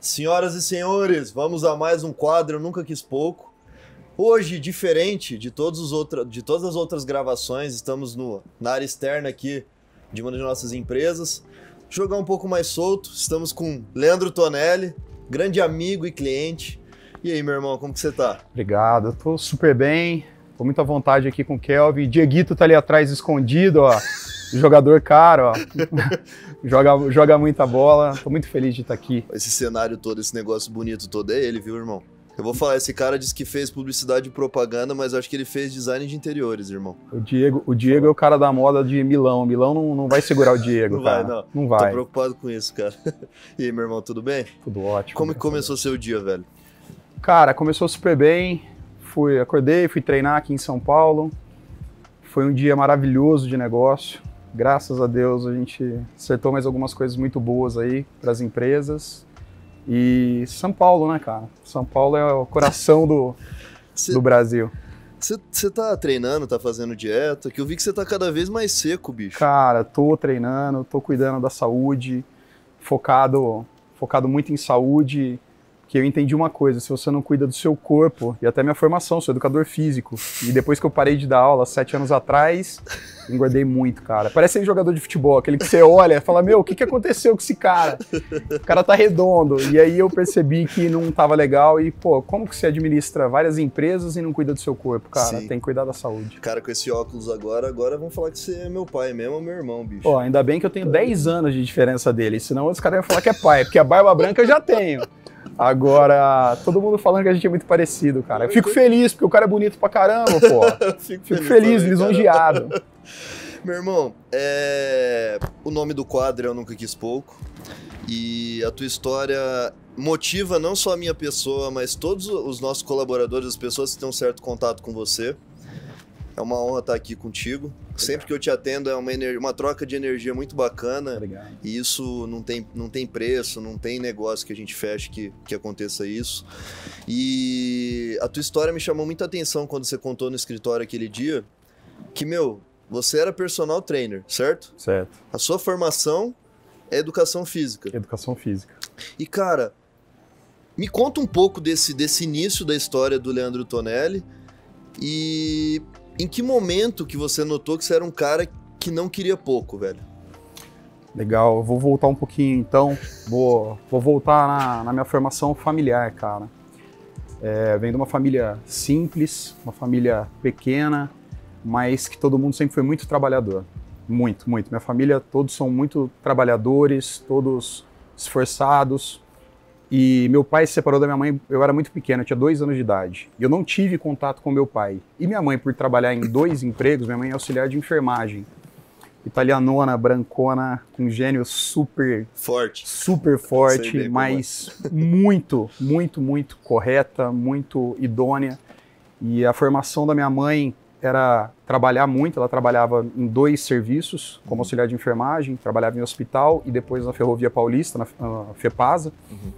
Senhoras e senhores, vamos a mais um quadro Eu Nunca Quis Pouco. Hoje, diferente de, todos os outra, de todas as outras gravações, estamos no, na área externa aqui de uma das nossas empresas. Jogar um pouco mais solto, estamos com Leandro Tonelli, grande amigo e cliente. E aí, meu irmão, como que você tá? Obrigado, eu tô super bem, tô muito à vontade aqui com o Kelvin. Dieguito tá ali atrás escondido, ó. Jogador caro, ó. joga, joga muita bola. Tô muito feliz de estar aqui. Esse cenário todo, esse negócio bonito todo, é ele, viu, irmão? Eu vou falar, esse cara disse que fez publicidade e propaganda, mas acho que ele fez design de interiores, irmão. O Diego, o Diego é o cara da moda de Milão. Milão não, não vai segurar o Diego, não cara. vai, não. Não vai. Tô preocupado com isso, cara. E aí, meu irmão, tudo bem? Tudo ótimo. Como que começou seu dia, velho? Cara, começou super bem. Fui, acordei, fui treinar aqui em São Paulo. Foi um dia maravilhoso de negócio graças a Deus a gente acertou mais algumas coisas muito boas aí para as empresas. E São Paulo, né, cara? São Paulo é o coração do, cê, do Brasil. Você tá treinando, tá fazendo dieta? Que eu vi que você tá cada vez mais seco, bicho. Cara, tô treinando, tô cuidando da saúde, focado, focado muito em saúde que eu entendi uma coisa: se você não cuida do seu corpo, e até minha formação, sou educador físico, e depois que eu parei de dar aula sete anos atrás, engordei muito, cara. Parece jogador de futebol, aquele que você olha e fala: Meu, o que, que aconteceu com esse cara? O cara tá redondo. E aí eu percebi que não tava legal, e pô, como que você administra várias empresas e não cuida do seu corpo, cara? Sim. Tem que cuidar da saúde. Cara, com esse óculos agora, agora vão falar que você é meu pai mesmo ou meu irmão, bicho. Pô, ainda bem que eu tenho 10 anos de diferença dele, senão os caras iam falar que é pai, porque a barba branca eu já tenho. Agora, todo mundo falando que a gente é muito parecido, cara. Eu fico feliz, porque o cara é bonito pra caramba, pô. fico, fico, feliz, lisonjeado. Meu irmão, é... o nome do quadro Eu Nunca Quis Pouco. E a tua história motiva não só a minha pessoa, mas todos os nossos colaboradores, as pessoas que têm um certo contato com você. É uma honra estar aqui contigo. Obrigado. Sempre que eu te atendo é uma, uma troca de energia muito bacana. Obrigado. E isso não tem, não tem preço, não tem negócio que a gente feche que, que aconteça isso. E a tua história me chamou muita atenção quando você contou no escritório aquele dia que, meu, você era personal trainer, certo? Certo. A sua formação é educação física. Educação física. E, cara, me conta um pouco desse, desse início da história do Leandro Tonelli e em que momento que você notou que você era um cara que não queria pouco, velho? Legal, eu vou voltar um pouquinho então. Vou, vou voltar na, na minha formação familiar, cara. É, vem de uma família simples, uma família pequena, mas que todo mundo sempre foi muito trabalhador. Muito, muito. Minha família, todos são muito trabalhadores, todos esforçados. E meu pai se separou da minha mãe, eu era muito pequeno, eu tinha dois anos de idade. E eu não tive contato com meu pai. E minha mãe, por trabalhar em dois empregos, minha mãe é auxiliar de enfermagem. Italianona, brancona, com gênio super forte, super forte, mas muito, muito, muito correta, muito idônea. E a formação da minha mãe era trabalhar muito, ela trabalhava em dois serviços, como auxiliar de enfermagem, trabalhava em hospital e depois na Ferrovia Paulista, na, na FEPASA. Uhum.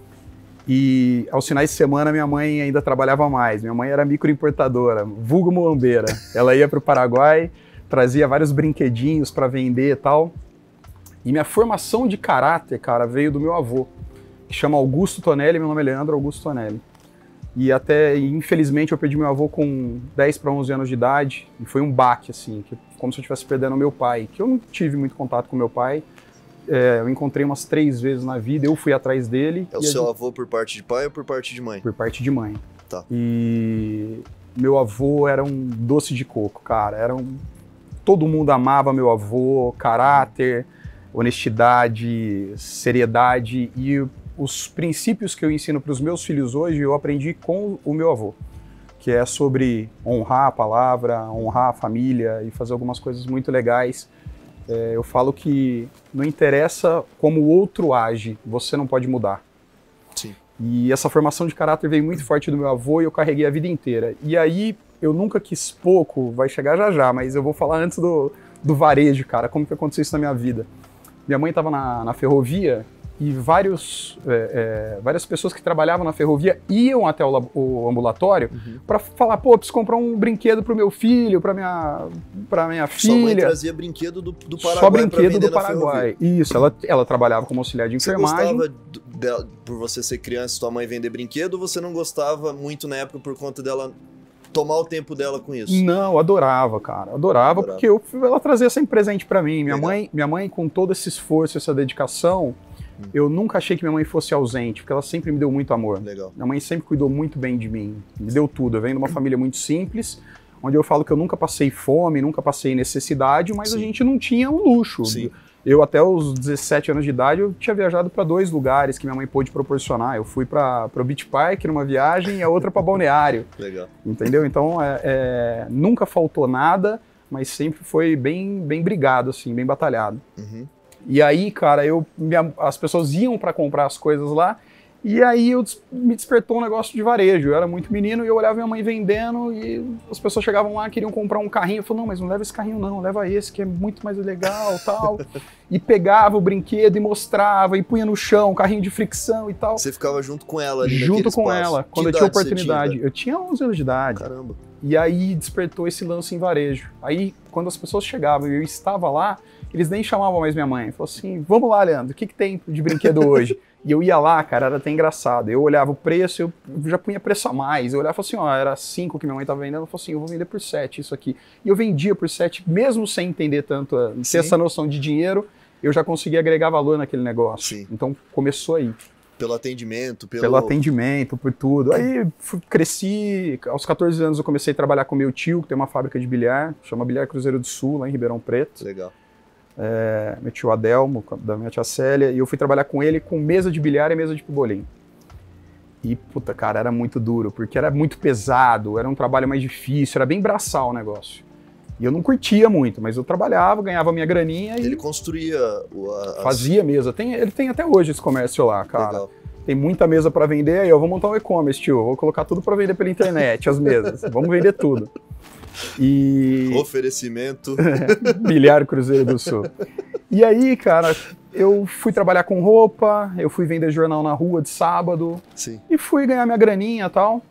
E aos finais de semana minha mãe ainda trabalhava mais. Minha mãe era microimportadora, vulgo moambeira. Ela ia para o Paraguai, trazia vários brinquedinhos para vender e tal. E minha formação de caráter, cara, veio do meu avô, que chama Augusto Tonelli, meu nome é Leandro Augusto Tonelli. E até, infelizmente, eu perdi meu avô com 10 para 11 anos de idade, e foi um baque, assim, que, como se eu estivesse perdendo meu pai, que eu não tive muito contato com meu pai, é, eu encontrei umas três vezes na vida, eu fui atrás dele. É o seu gente... avô por parte de pai ou por parte de mãe? Por parte de mãe. Tá. E meu avô era um doce de coco, cara. Era um... Todo mundo amava meu avô, caráter, honestidade, seriedade e os princípios que eu ensino para os meus filhos hoje eu aprendi com o meu avô, que é sobre honrar a palavra, honrar a família e fazer algumas coisas muito legais é, eu falo que não interessa como o outro age, você não pode mudar. Sim. E essa formação de caráter veio muito forte do meu avô e eu carreguei a vida inteira. E aí eu nunca quis pouco, vai chegar já já, mas eu vou falar antes do, do varejo, cara, como que aconteceu isso na minha vida. Minha mãe estava na, na ferrovia e vários, é, é, várias pessoas que trabalhavam na ferrovia iam até o, o ambulatório uhum. para falar, pô, preciso comprar um brinquedo pro meu filho, para minha, pra minha filha. Sua mãe trazia brinquedo do, do Paraguai Só brinquedo do Paraguai. Isso, ela, ela trabalhava como auxiliar de enfermagem. Você gostava de, por você ser criança e sua mãe vender brinquedo, ou você não gostava muito na época por conta dela tomar o tempo dela com isso? Não, adorava, cara. Adorava, adorava. porque eu, ela trazia sempre presente para mim. Minha mãe, minha mãe, com todo esse esforço, essa dedicação, hum. eu nunca achei que minha mãe fosse ausente, porque ela sempre me deu muito amor. Legal. Minha mãe sempre cuidou muito bem de mim, me deu tudo. Eu venho de uma família muito simples, onde eu falo que eu nunca passei fome, nunca passei necessidade, mas Sim. a gente não tinha um luxo. Sim. Eu, até os 17 anos de idade, eu tinha viajado para dois lugares que minha mãe pôde proporcionar. Eu fui para o Beach Park numa viagem e a outra para Balneário. Legal. Entendeu? Então, é, é, nunca faltou nada, mas sempre foi bem, bem brigado, assim, bem batalhado. Uhum. E aí, cara, eu, minha, as pessoas iam para comprar as coisas lá e aí eu, me despertou um negócio de varejo. Eu era muito menino e eu olhava minha mãe vendendo e as pessoas chegavam lá, queriam comprar um carrinho. Eu falei, não, mas não leva esse carrinho não, leva esse que é muito mais legal tal. e pegava o brinquedo e mostrava e punha no chão, carrinho de fricção e tal. Você ficava junto com ela ali Junto com espaço. ela, quando que eu tinha oportunidade. Tinha, eu tinha 11 anos de idade. Caramba. E aí despertou esse lance em varejo. Aí, quando as pessoas chegavam e eu estava lá, eles nem chamavam mais minha mãe. Falou assim, vamos lá, Leandro, o que, que tem de brinquedo hoje? E eu ia lá, cara, era até engraçado. Eu olhava o preço, eu já punha preço a mais. Eu olhava e falava assim, ó, era 5 que minha mãe tava vendendo. Eu falava assim, eu vou vender por 7 isso aqui. E eu vendia por 7, mesmo sem entender tanto, sem essa noção de dinheiro, eu já conseguia agregar valor naquele negócio. Sim. Então começou aí. Pelo atendimento, pelo... pelo atendimento, por tudo. Aí fui, cresci, aos 14 anos eu comecei a trabalhar com meu tio, que tem uma fábrica de bilhar, chama Bilhar Cruzeiro do Sul, lá em Ribeirão Preto. Legal é, meu tio Adelmo, da minha tia Célia, e eu fui trabalhar com ele com mesa de bilhar e mesa de pibolim. E, puta, cara, era muito duro, porque era muito pesado, era um trabalho mais difícil, era bem braçal o negócio. E eu não curtia muito, mas eu trabalhava, ganhava minha graninha e. Ele construía o. A, fazia mesa. Tem, ele tem até hoje esse comércio lá, cara. Legal. Tem muita mesa para vender, aí eu vou montar um e-commerce, tio. Vou colocar tudo para vender pela internet, as mesas. Vamos vender tudo. E... Oferecimento. Bilhar Cruzeiro do Sul. E aí, cara, eu fui trabalhar com roupa, eu fui vender jornal na rua de sábado. Sim. E fui ganhar minha graninha e tal.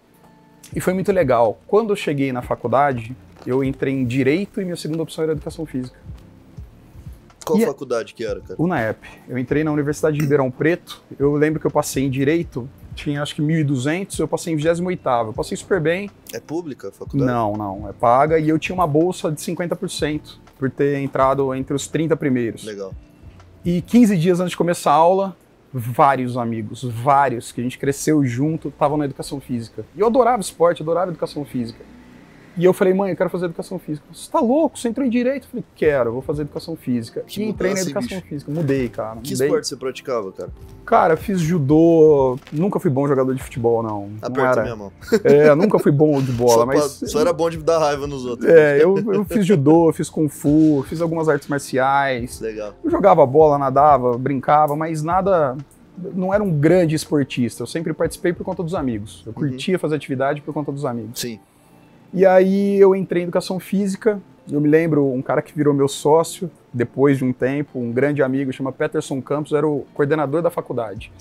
E foi muito legal. Quando eu cheguei na faculdade, eu entrei em Direito e minha segunda opção era Educação Física. Qual e faculdade que era, cara? UNAEP. Eu entrei na Universidade de Ribeirão Preto. Eu lembro que eu passei em Direito tinha acho que 1.200, eu passei em 28 eu passei super bem. É pública a faculdade? Não, não, é paga e eu tinha uma bolsa de 50% por ter entrado entre os 30 primeiros. Legal. E 15 dias antes de começar a aula, vários amigos, vários, que a gente cresceu junto, estavam na educação física. E eu adorava esporte, adorava educação física. E eu falei, mãe, eu quero fazer educação física. Você tá louco? Você entrou em direito? Eu falei, quero, vou fazer educação física. Que e entrei na educação bicho. física. Mudei, cara. Que mudei. esporte você praticava, cara? Cara, fiz judô. Nunca fui bom jogador de futebol, não. Aperta não minha mão. É, nunca fui bom de bola, só mas. Pra, só era bom de dar raiva nos outros. É, eu, eu fiz judô, fiz kung fu, fiz algumas artes marciais. Legal. Eu jogava bola, nadava, brincava, mas nada não era um grande esportista. Eu sempre participei por conta dos amigos. Eu curtia uhum. fazer atividade por conta dos amigos. Sim. E aí eu entrei em educação física. Eu me lembro um cara que virou meu sócio depois de um tempo, um grande amigo, chama Peterson Campos, era o coordenador da faculdade.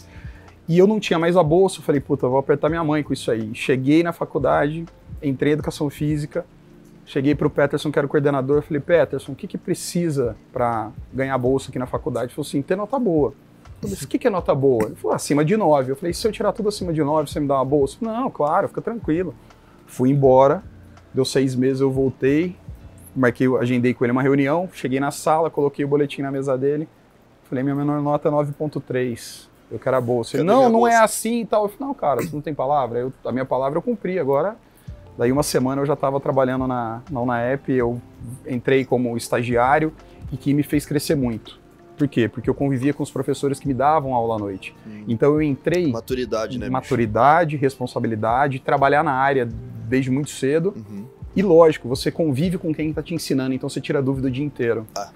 E eu não tinha mais a bolsa, eu falei, puta, vou apertar minha mãe com isso aí. Cheguei na faculdade, entrei em educação física, cheguei para o Peterson, que era o coordenador, falei, Peterson, o que, que precisa para ganhar bolsa aqui na faculdade? Ele falou assim, ter nota boa. Eu falei, o que, que é nota boa? Ele falou, acima de 9. Eu falei, se eu tirar tudo acima de 9, você me dá uma bolsa? Não, claro, fica tranquilo. Fui embora, Deu seis meses, eu voltei, marquei, agendei com ele uma reunião, cheguei na sala, coloquei o boletim na mesa dele, falei, minha menor nota é 9.3, eu quero a bolsa. Ele, não, não é bolsa? é assim e tal. Eu falei, não, cara, você não tem palavra? Eu, a minha palavra eu cumpri, agora... Daí uma semana eu já estava trabalhando na, na UNAEP, eu entrei como estagiário e que me fez crescer muito. Por quê? Porque eu convivia com os professores que me davam aula à noite. Hum. Então eu entrei. Maturidade, né? Maturidade, bicho? responsabilidade, trabalhar na área desde muito cedo. Uhum. E lógico, você convive com quem está te ensinando, então você tira dúvida o dia inteiro. Ah,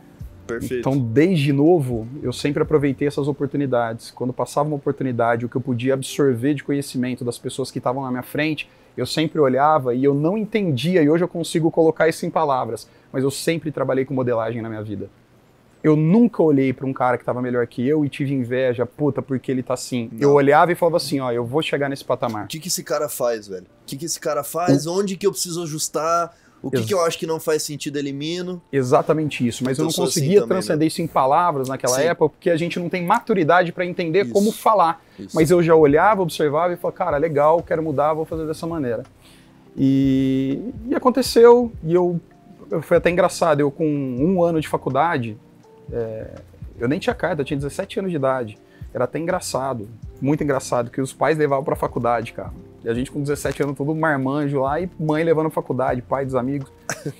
perfeito. Então, desde novo, eu sempre aproveitei essas oportunidades. Quando passava uma oportunidade, o que eu podia absorver de conhecimento das pessoas que estavam na minha frente, eu sempre olhava e eu não entendia, e hoje eu consigo colocar isso em palavras, mas eu sempre trabalhei com modelagem na minha vida. Eu nunca olhei para um cara que estava melhor que eu e tive inveja, puta, porque ele tá assim. Não. Eu olhava e falava assim, ó, eu vou chegar nesse patamar. O que, que esse cara faz, velho? O que, que esse cara faz? Onde que eu preciso ajustar? O que, que, eu acho que não faz sentido, elimino. Exatamente isso. Mas eu não assim conseguia assim transcender né? isso em palavras naquela Sim. época, porque a gente não tem maturidade para entender isso. como falar. Isso. Mas eu já olhava, observava e falava, cara, legal, quero mudar, vou fazer dessa maneira. E, e aconteceu, e eu foi até engraçado, eu com um ano de faculdade, é, eu nem tinha carta, eu tinha 17 anos de idade. Era até engraçado, muito engraçado, que os pais levavam pra faculdade, cara. E a gente com 17 anos, todo marmanjo lá, e mãe levando pra faculdade, pai dos amigos.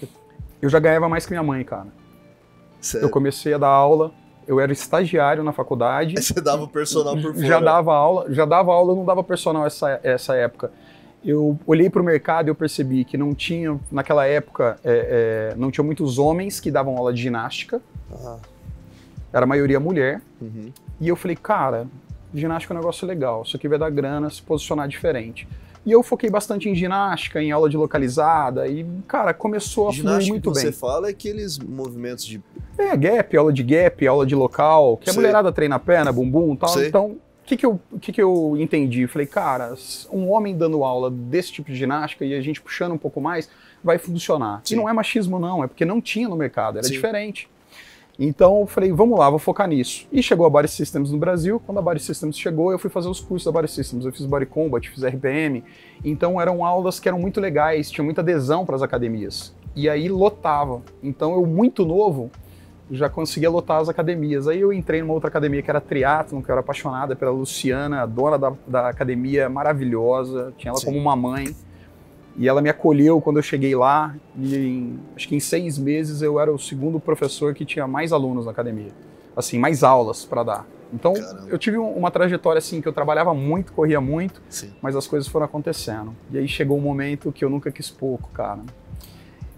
eu já ganhava mais que minha mãe, cara. Sério? Eu comecei a dar aula, eu era estagiário na faculdade. Você dava personal por fora? Já dava aula, já dava aula, eu não dava personal essa, essa época eu olhei para o mercado e eu percebi que não tinha, naquela época, é, é, não tinha muitos homens que davam aula de ginástica. Uhum. Era a maioria mulher. Uhum. E eu falei, cara, ginástica é um negócio legal, isso aqui vai dar grana, se posicionar diferente. E eu foquei bastante em ginástica, em aula de localizada, e, cara, começou a ginástica fluir muito que bem. você fala é aqueles movimentos de. É, gap, aula de gap, aula de local, que a mulherada treina perna, bumbum e tal. Sei. Então, o que, que, eu, que, que eu entendi? Falei, cara, um homem dando aula desse tipo de ginástica e a gente puxando um pouco mais, vai funcionar. Sim. E não é machismo, não, é porque não tinha no mercado, era Sim. diferente. Então eu falei, vamos lá, vou focar nisso. E chegou a Body Systems no Brasil. Quando a Body Systems chegou, eu fui fazer os cursos da Body Systems. Eu fiz Body Combat, fiz RPM. Então eram aulas que eram muito legais, tinha muita adesão para as academias. E aí lotava. Então eu, muito novo, já conseguia lotar as academias. Aí eu entrei numa outra academia que era Triathlon, que eu era apaixonada pela Luciana, dona da, da academia, maravilhosa, tinha ela Sim. como uma mãe. E ela me acolheu quando eu cheguei lá, e em, acho que em seis meses eu era o segundo professor que tinha mais alunos na academia. Assim, mais aulas para dar. Então, Caramba. eu tive uma trajetória assim, que eu trabalhava muito, corria muito, Sim. mas as coisas foram acontecendo. E aí chegou um momento que eu nunca quis pouco, cara.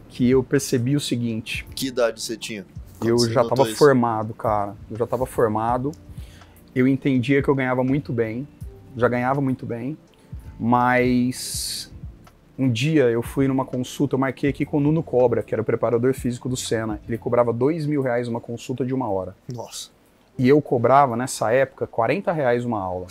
Que eu percebi o seguinte. Que idade você tinha? eu já estava formado, cara. Eu já estava formado. Eu entendia que eu ganhava muito bem, já ganhava muito bem, mas um dia eu fui numa consulta, eu marquei aqui com o Nuno Cobra, que era o preparador físico do Senna. Ele cobrava dois mil reais uma consulta de uma hora. Nossa. E eu cobrava, nessa época, 40 reais uma aula.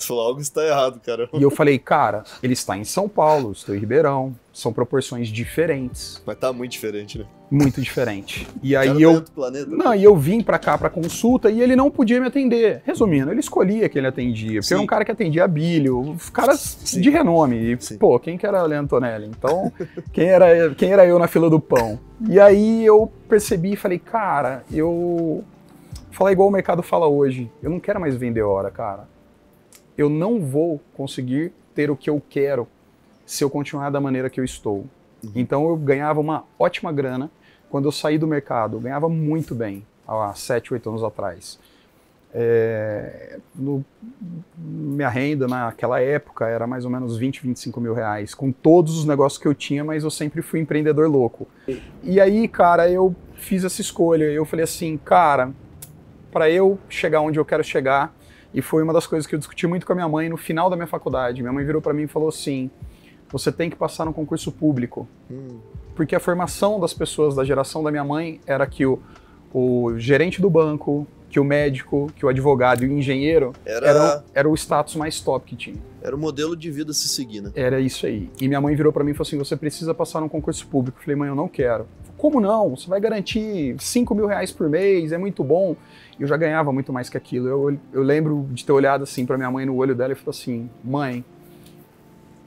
falou, algo está errado, cara. E eu falei, cara, ele está em São Paulo, estou em Ribeirão, são proporções diferentes. Mas tá muito diferente, né? Muito diferente. E aí tá eu. Planeta, não, e eu vim para cá para consulta e ele não podia me atender. Resumindo, ele escolhia quem ele atendia. Porque Sim. era um cara que atendia Bílio, caras Sim. de renome. E, Sim. pô, quem que era Leandro Antonelli? Então, quem era, quem era eu na fila do pão? E aí eu percebi e falei, cara, eu. Falar igual o mercado fala hoje. Eu não quero mais vender hora, cara eu não vou conseguir ter o que eu quero se eu continuar da maneira que eu estou. Uhum. Então eu ganhava uma ótima grana quando eu saí do mercado, eu ganhava muito bem há 7, 8 anos atrás. É, no, minha renda naquela época era mais ou menos 20, 25 mil reais, com todos os negócios que eu tinha, mas eu sempre fui empreendedor louco. E aí, cara, eu fiz essa escolha. Eu falei assim, cara, para eu chegar onde eu quero chegar, e foi uma das coisas que eu discuti muito com a minha mãe no final da minha faculdade. Minha mãe virou para mim e falou assim: você tem que passar no concurso público. Hum. Porque a formação das pessoas da geração da minha mãe era que o, o gerente do banco, que o médico, que o advogado e o engenheiro era... Eram, era o status mais top que tinha. Era o modelo de vida a se seguir, né? Era isso aí. E minha mãe virou para mim e falou assim: você precisa passar no concurso público. Eu falei, mãe, eu não quero. Como não? Você vai garantir 5 mil reais por mês, é muito bom eu já ganhava muito mais que aquilo. Eu, eu lembro de ter olhado assim para minha mãe no olho dela e falado assim: mãe,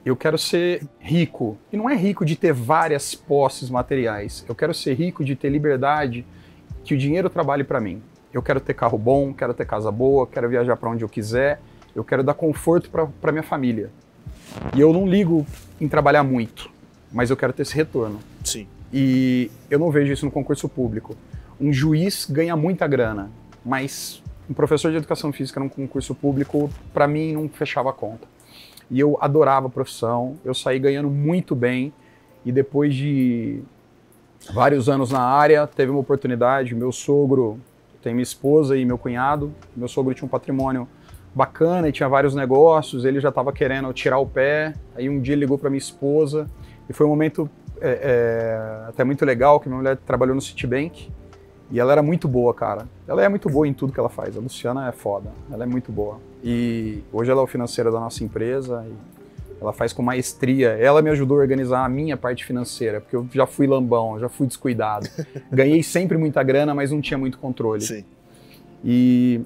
eu quero ser rico. E não é rico de ter várias posses materiais. Eu quero ser rico de ter liberdade, que o dinheiro trabalhe para mim. Eu quero ter carro bom, quero ter casa boa, quero viajar para onde eu quiser, eu quero dar conforto para minha família. E eu não ligo em trabalhar muito, mas eu quero ter esse retorno. Sim. E eu não vejo isso no concurso público. Um juiz ganha muita grana, mas um professor de educação física num concurso público, para mim, não fechava a conta. E eu adorava a profissão, eu saí ganhando muito bem, e depois de vários anos na área, teve uma oportunidade, meu sogro, tem minha esposa e meu cunhado, meu sogro tinha um patrimônio bacana e tinha vários negócios, ele já estava querendo tirar o pé, aí um dia ligou para minha esposa, e foi um momento é, é, até muito legal, que minha mulher trabalhou no Citibank, e ela era muito boa, cara. Ela é muito boa em tudo que ela faz. A Luciana é foda. Ela é muito boa. E hoje ela é o financeiro da nossa empresa. ela faz com maestria. Ela me ajudou a organizar a minha parte financeira, porque eu já fui lambão, já fui descuidado. Ganhei sempre muita grana, mas não tinha muito controle. Sim. E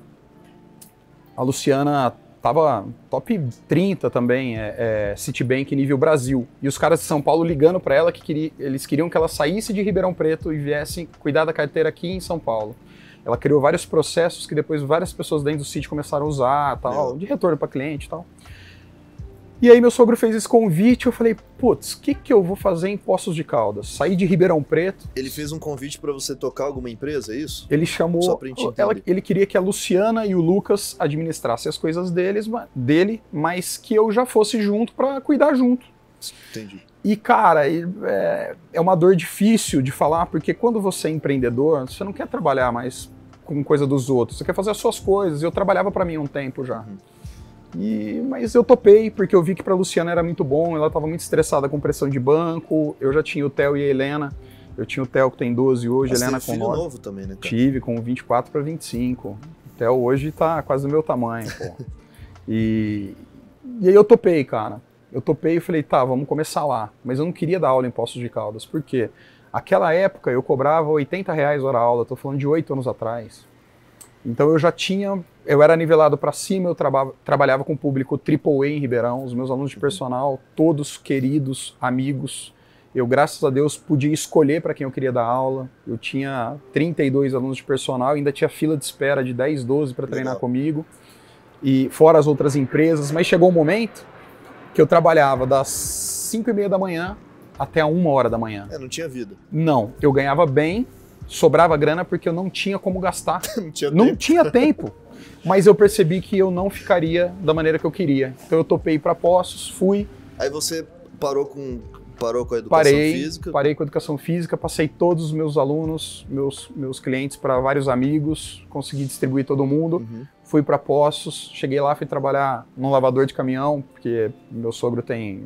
a Luciana tava top 30 também, é, é, Citibank nível Brasil. E os caras de São Paulo ligando para ela que queria, eles queriam que ela saísse de Ribeirão Preto e viesse cuidar da carteira aqui em São Paulo. Ela criou vários processos que depois várias pessoas dentro do sítio começaram a usar, tal, de retorno para cliente e tal. E aí meu sogro fez esse convite, eu falei, putz, o que, que eu vou fazer em Poços de Caldas? Saí de Ribeirão Preto. Ele fez um convite para você tocar alguma empresa, é isso? Ele chamou. Só pra gente ela, ele queria que a Luciana e o Lucas administrassem as coisas deles, dele, mas que eu já fosse junto para cuidar junto. Entendi. E, cara, é, é uma dor difícil de falar, porque quando você é empreendedor, você não quer trabalhar mais com coisa dos outros, você quer fazer as suas coisas. Eu trabalhava para mim um tempo já. Uhum. E, mas eu topei, porque eu vi que para Luciana era muito bom, ela estava muito estressada com pressão de banco, eu já tinha o Theo e a Helena, eu tinha o Theo que tem 12 hoje, Mas Helena com filho 9. novo também, né? Cara? Tive, com 24 para 25. O Theo hoje está quase do meu tamanho, pô. e, e aí eu topei, cara. Eu topei e falei, tá, vamos começar lá. Mas eu não queria dar aula em Poços de Caldas, por quê? Aquela época eu cobrava 80 reais hora aula, tô falando de 8 anos atrás. Então eu já tinha, eu era nivelado para cima, eu traba, trabalhava com o público AAA em Ribeirão, os meus alunos de personal, todos queridos, amigos. Eu, graças a Deus, podia escolher para quem eu queria dar aula. Eu tinha 32 alunos de personal, ainda tinha fila de espera de 10, 12 para treinar comigo. E fora as outras empresas, mas chegou um momento que eu trabalhava das 5 e meia da manhã até a 1 hora da manhã. É, não tinha vida. Não, eu ganhava bem, sobrava grana porque eu não tinha como gastar. não tinha não tempo. tinha tempo. Mas eu percebi que eu não ficaria da maneira que eu queria. Então eu topei para Poços, fui. Aí você parou com parou com a educação parei, física? Parei com a educação física, passei todos os meus alunos, meus, meus clientes para vários amigos, consegui distribuir todo mundo. Uhum. Fui para Poços, cheguei lá, fui trabalhar num lavador de caminhão, porque meu sogro tem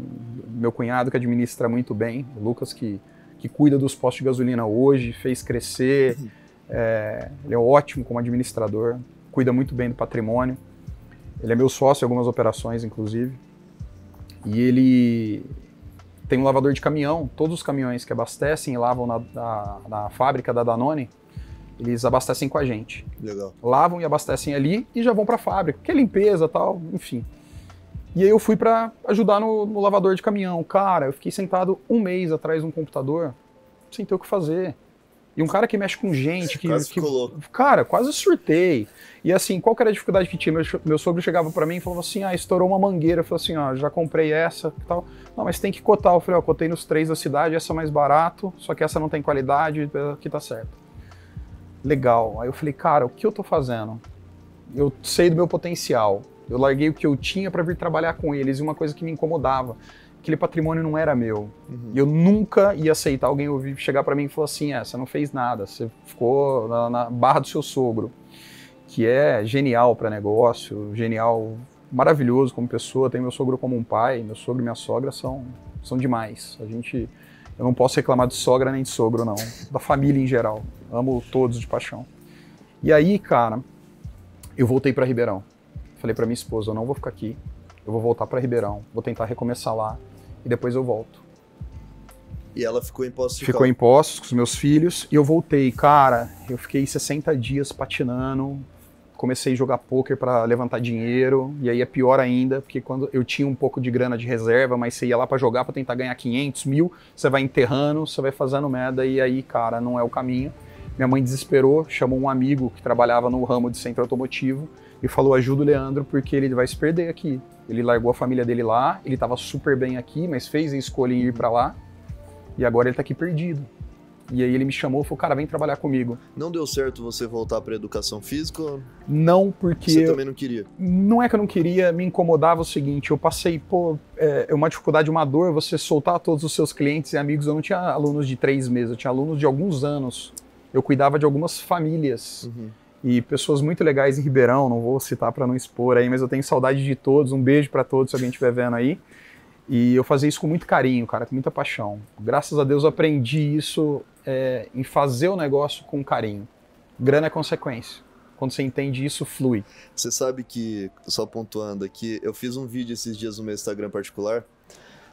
meu cunhado que administra muito bem, o Lucas que que cuida dos postos de gasolina hoje, fez crescer. Uhum. É, ele é ótimo como administrador, cuida muito bem do patrimônio. Ele é meu sócio em algumas operações, inclusive. E ele tem um lavador de caminhão. Todos os caminhões que abastecem e lavam na, na, na fábrica da Danone, eles abastecem com a gente. Legal. Lavam e abastecem ali e já vão para a fábrica, que é limpeza tal, enfim. E aí eu fui para ajudar no, no, lavador de caminhão. Cara, eu fiquei sentado um mês atrás de um computador, sem ter o que fazer. E um cara que mexe com gente, que, quase que cara, quase surtei. E assim, qual que era a dificuldade que tinha? Meu, meu sogro chegava para mim e falava assim: "Ah, estourou uma mangueira". Eu falei assim: "Ó, já comprei essa", e tal. Não, mas tem que cotar. Eu falei: "Ó, cotei nos três da cidade, essa é mais barato, só que essa não tem qualidade, aqui tá certo". Legal. Aí eu falei: "Cara, o que eu tô fazendo? Eu sei do meu potencial. Eu larguei o que eu tinha para vir trabalhar com eles e uma coisa que me incomodava, aquele patrimônio não era meu. Uhum. Eu nunca ia aceitar alguém ouvir chegar para mim e falar assim: é, você não fez nada, você ficou na, na barra do seu sogro, que é genial para negócio, genial, maravilhoso como pessoa. Tem meu sogro como um pai, meu sogro e minha sogra são, são demais. A gente, eu não posso reclamar de sogra nem de sogro, não, da família em geral. Amo todos de paixão. E aí, cara, eu voltei para Ribeirão. Falei para minha esposa, eu não vou ficar aqui. Eu vou voltar para Ribeirão, vou tentar recomeçar lá e depois eu volto. E ela ficou em Poços de Ficou Caldas. em Poços com os meus filhos e eu voltei. Cara, eu fiquei 60 dias patinando. Comecei a jogar poker para levantar dinheiro e aí é pior ainda, porque quando eu tinha um pouco de grana de reserva, mas você ia lá para jogar para tentar ganhar 500 mil, você vai enterrando, você vai fazendo merda e aí, cara, não é o caminho. Minha mãe desesperou, chamou um amigo que trabalhava no ramo de centro automotivo e falou: ajuda o Leandro porque ele vai se perder aqui. Ele largou a família dele lá, ele estava super bem aqui, mas fez a escolha em ir para lá e agora ele está aqui perdido. E aí ele me chamou e falou: cara, vem trabalhar comigo. Não deu certo você voltar para educação física? Não, porque. você também não queria? Não é que eu não queria, me incomodava o seguinte: eu passei, pô, é uma dificuldade, uma dor, você soltar todos os seus clientes e amigos. Eu não tinha alunos de três meses, eu tinha alunos de alguns anos. Eu cuidava de algumas famílias. Uhum. E pessoas muito legais em Ribeirão, não vou citar para não expor aí, mas eu tenho saudade de todos, um beijo para todos se alguém estiver vendo aí. E eu fazia isso com muito carinho, cara, com muita paixão. Graças a Deus eu aprendi isso é, em fazer o negócio com carinho. Grana é consequência. Quando você entende isso, flui. Você sabe que, só pontuando aqui, eu fiz um vídeo esses dias no meu Instagram particular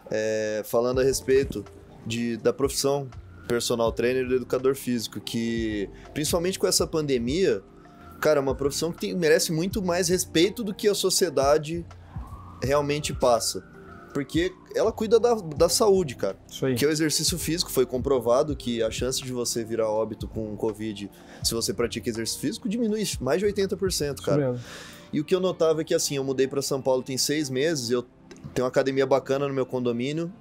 é, falando a respeito de, da profissão personal trainer e educador físico, que principalmente com essa pandemia, cara, é uma profissão que tem, merece muito mais respeito do que a sociedade realmente passa. Porque ela cuida da, da saúde, cara. Isso aí. Que é o exercício físico. Foi comprovado que a chance de você virar óbito com Covid, se você pratica exercício físico, diminui mais de 80%, cara. E o que eu notava é que, assim, eu mudei para São Paulo tem seis meses, eu tenho uma academia bacana no meu condomínio.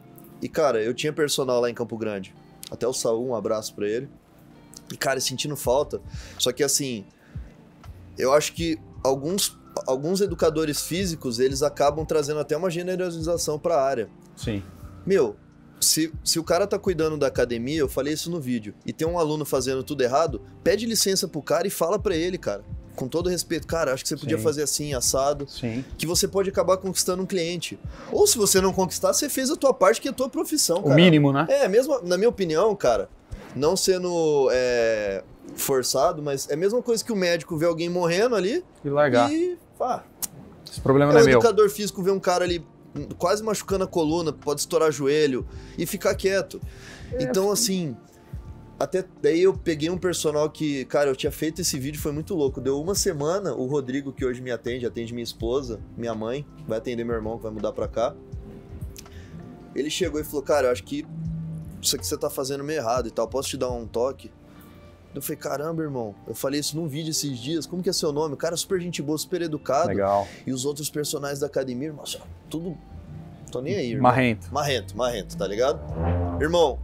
E, cara, eu tinha personal lá em Campo Grande. Até o Saul, um abraço para ele. E, cara, sentindo falta. Só que, assim, eu acho que alguns, alguns educadores físicos, eles acabam trazendo até uma generalização para a área. Sim. Meu, se, se o cara tá cuidando da academia, eu falei isso no vídeo, e tem um aluno fazendo tudo errado, pede licença pro cara e fala para ele, cara com todo respeito, cara, acho que você podia Sim. fazer assim, assado, Sim. que você pode acabar conquistando um cliente. Ou se você não conquistar, você fez a tua parte, que é a tua profissão, cara. O mínimo, né? É, mesmo, na minha opinião, cara, não sendo é, forçado, mas é a mesma coisa que o médico ver alguém morrendo ali e largar. E, pá, Esse problema é não é meu. O educador físico ver um cara ali quase machucando a coluna, pode estourar joelho e ficar quieto. É, então, assim, até daí eu peguei um personal que, cara, eu tinha feito esse vídeo, foi muito louco. Deu uma semana, o Rodrigo, que hoje me atende, atende minha esposa, minha mãe, vai atender meu irmão, que vai mudar pra cá. Ele chegou e falou, cara, eu acho que isso aqui você tá fazendo meio errado e tal, posso te dar um toque? Eu falei, caramba, irmão, eu falei isso num vídeo esses dias, como que é seu nome? O cara é super gente boa, super educado. Legal. E os outros personagens da academia, nossa, tudo. Tô nem aí, irmão. Marrento. Marrento, marrento, tá ligado? Irmão,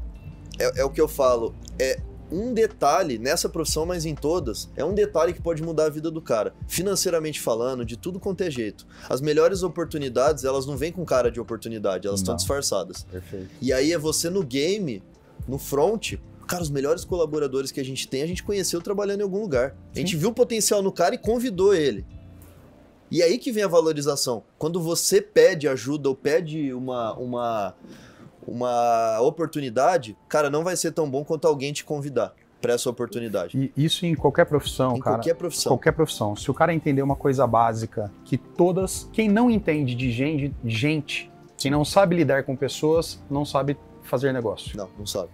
é, é o que eu falo. É um detalhe nessa profissão, mas em todas, é um detalhe que pode mudar a vida do cara. Financeiramente falando, de tudo quanto é jeito. As melhores oportunidades, elas não vêm com cara de oportunidade, elas estão disfarçadas. Perfeito. E aí é você no game, no front, cara, os melhores colaboradores que a gente tem, a gente conheceu trabalhando em algum lugar. A gente viu o potencial no cara e convidou ele. E aí que vem a valorização. Quando você pede ajuda ou pede uma, uma uma oportunidade, cara, não vai ser tão bom quanto alguém te convidar para essa oportunidade. E isso em qualquer profissão, em cara. qualquer profissão. Qualquer profissão. Se o cara entender uma coisa básica, que todas, quem não entende de gente, de gente, quem não sabe lidar com pessoas, não sabe fazer negócio. Não, não sabe.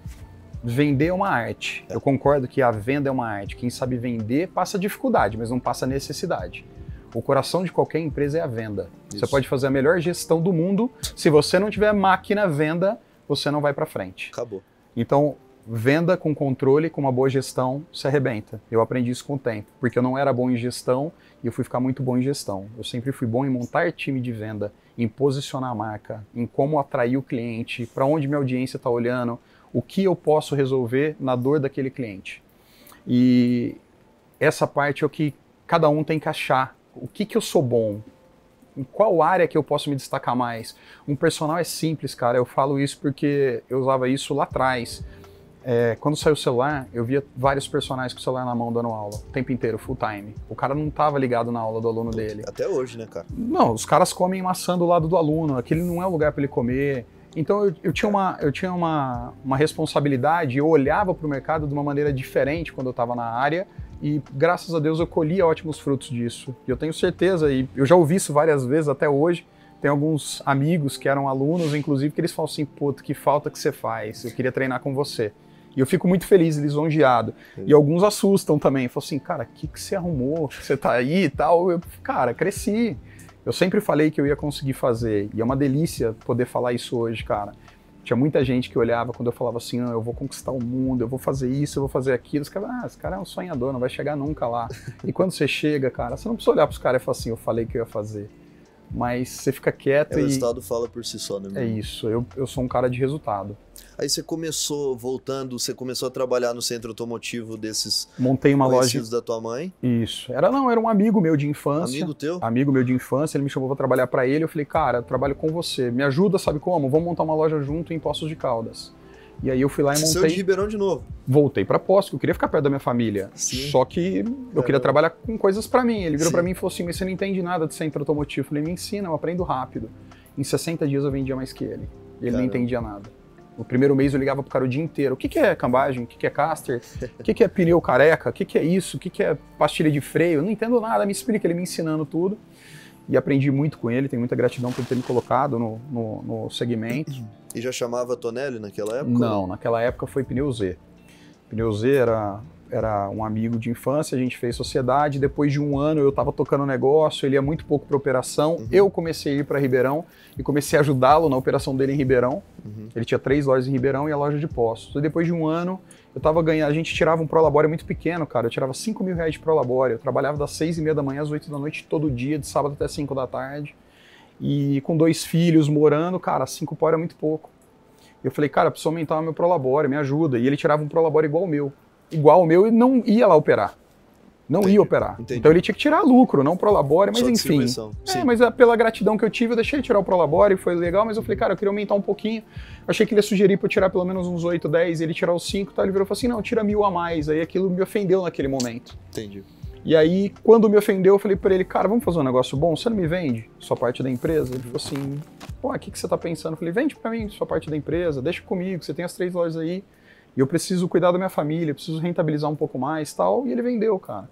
Vender é uma arte. É. Eu concordo que a venda é uma arte. Quem sabe vender passa dificuldade, mas não passa necessidade. O coração de qualquer empresa é a venda. Isso. Você pode fazer a melhor gestão do mundo, se você não tiver máquina venda, você não vai para frente. Acabou. Então, venda com controle, com uma boa gestão, se arrebenta. Eu aprendi isso com o tempo, porque eu não era bom em gestão e eu fui ficar muito bom em gestão. Eu sempre fui bom em montar time de venda, em posicionar a marca, em como atrair o cliente, para onde minha audiência está olhando, o que eu posso resolver na dor daquele cliente. E essa parte é o que cada um tem que achar o que, que eu sou bom? Em qual área que eu posso me destacar mais? Um personal é simples, cara. Eu falo isso porque eu usava isso lá atrás. É, quando saiu o celular, eu via vários personagens com o celular na mão dando aula, o tempo inteiro, full time. O cara não estava ligado na aula do aluno dele. Até hoje, né, cara? Não, os caras comem maçã do lado do aluno, aquele não é o lugar para ele comer. Então eu, eu, tinha, uma, eu tinha uma, uma responsabilidade, eu olhava para o mercado de uma maneira diferente quando eu estava na área e graças a Deus eu colhi ótimos frutos disso. E eu tenho certeza, e eu já ouvi isso várias vezes até hoje. Tem alguns amigos que eram alunos, inclusive, que eles falam assim: puto, que falta que você faz, eu queria treinar com você. E eu fico muito feliz, lisonjeado. Sim. E alguns assustam também. Falam assim, cara, o que, que você arrumou? Você tá aí e tal? Eu, cara, cresci. Eu sempre falei que eu ia conseguir fazer. E é uma delícia poder falar isso hoje, cara. Tinha muita gente que olhava quando eu falava assim, não, eu vou conquistar o mundo, eu vou fazer isso, eu vou fazer aquilo. Os caras, ah, esse cara é um sonhador, não vai chegar nunca lá. e quando você chega, cara, você não precisa olhar para os caras e falar assim, eu falei que eu ia fazer mas você fica quieto é, e... O resultado fala por si só, né? É isso, eu, eu sou um cara de resultado. Aí você começou, voltando, você começou a trabalhar no centro automotivo desses Montei uma loja da tua mãe? Isso. Era não, era um amigo meu de infância. Amigo teu? Amigo meu de infância, ele me chamou para trabalhar para ele, eu falei: "Cara, eu trabalho com você. Me ajuda, sabe como? Vamos montar uma loja junto em Poços de Caldas". E aí eu fui lá e montei. Você de Ribeirão de novo? Voltei para Poços, eu queria ficar perto da minha família. Sim. Só que eu queria trabalhar com coisas para mim. Ele virou para mim e falou assim: "Mas você não entende nada de centro automotivo". Eu falei: "Me ensina, eu aprendo rápido". Em 60 dias eu vendia mais que ele. E ele Caramba. não entendia nada. No primeiro mês eu ligava pro cara o dia inteiro. O que, que é cambagem? O que, que é caster? O que, que é pneu careca? O que, que é isso? O que, que é pastilha de freio? Eu não entendo nada, me explica. Ele me ensinando tudo. e aprendi muito com ele, tenho muita gratidão por ter me colocado no, no, no segmento. E já chamava Tonelli naquela época? Não, naquela época foi Pneu Z. Pneu Z era, era um amigo de infância, a gente fez sociedade, depois de um ano eu estava tocando negócio, ele ia muito pouco para operação, uhum. eu comecei a ir para Ribeirão e comecei a ajudá-lo na operação dele em Ribeirão. Uhum. Ele tinha três lojas em Ribeirão e a loja de postos. E depois de um ano eu tava ganhando, a gente tirava um prolabore muito pequeno, cara. Eu tirava 5 mil reais de prolabore. Eu trabalhava das 6 e meia da manhã às 8 da noite todo dia, de sábado até 5 da tarde. E com dois filhos morando, cara, 5 pau era muito pouco. Eu falei, cara, preciso aumentar o meu prolabore, me ajuda. E ele tirava um prolabore igual o meu. Igual o meu e não ia lá operar. Não Entendi. ia operar. Entendi. Então ele tinha que tirar lucro, não Prolabore, mas Só enfim. É, mas é, pela gratidão que eu tive, eu deixei ele tirar o Prolabore, foi legal, mas eu falei, cara, eu queria aumentar um pouquinho. achei que ele ia sugerir para eu tirar pelo menos uns 8, 10, ele tirar os 5, tá? Ele virou e falou assim: não, tira mil a mais. Aí aquilo me ofendeu naquele momento. Entendi. E aí, quando me ofendeu, eu falei para ele, cara, vamos fazer um negócio bom? Você não me vende sua parte da empresa? Ele falou assim, pô, o que, que você tá pensando? Eu falei, vende para mim sua parte da empresa, deixa comigo, você tem as três lojas aí, e eu preciso cuidar da minha família, preciso rentabilizar um pouco mais tal. E ele vendeu, cara.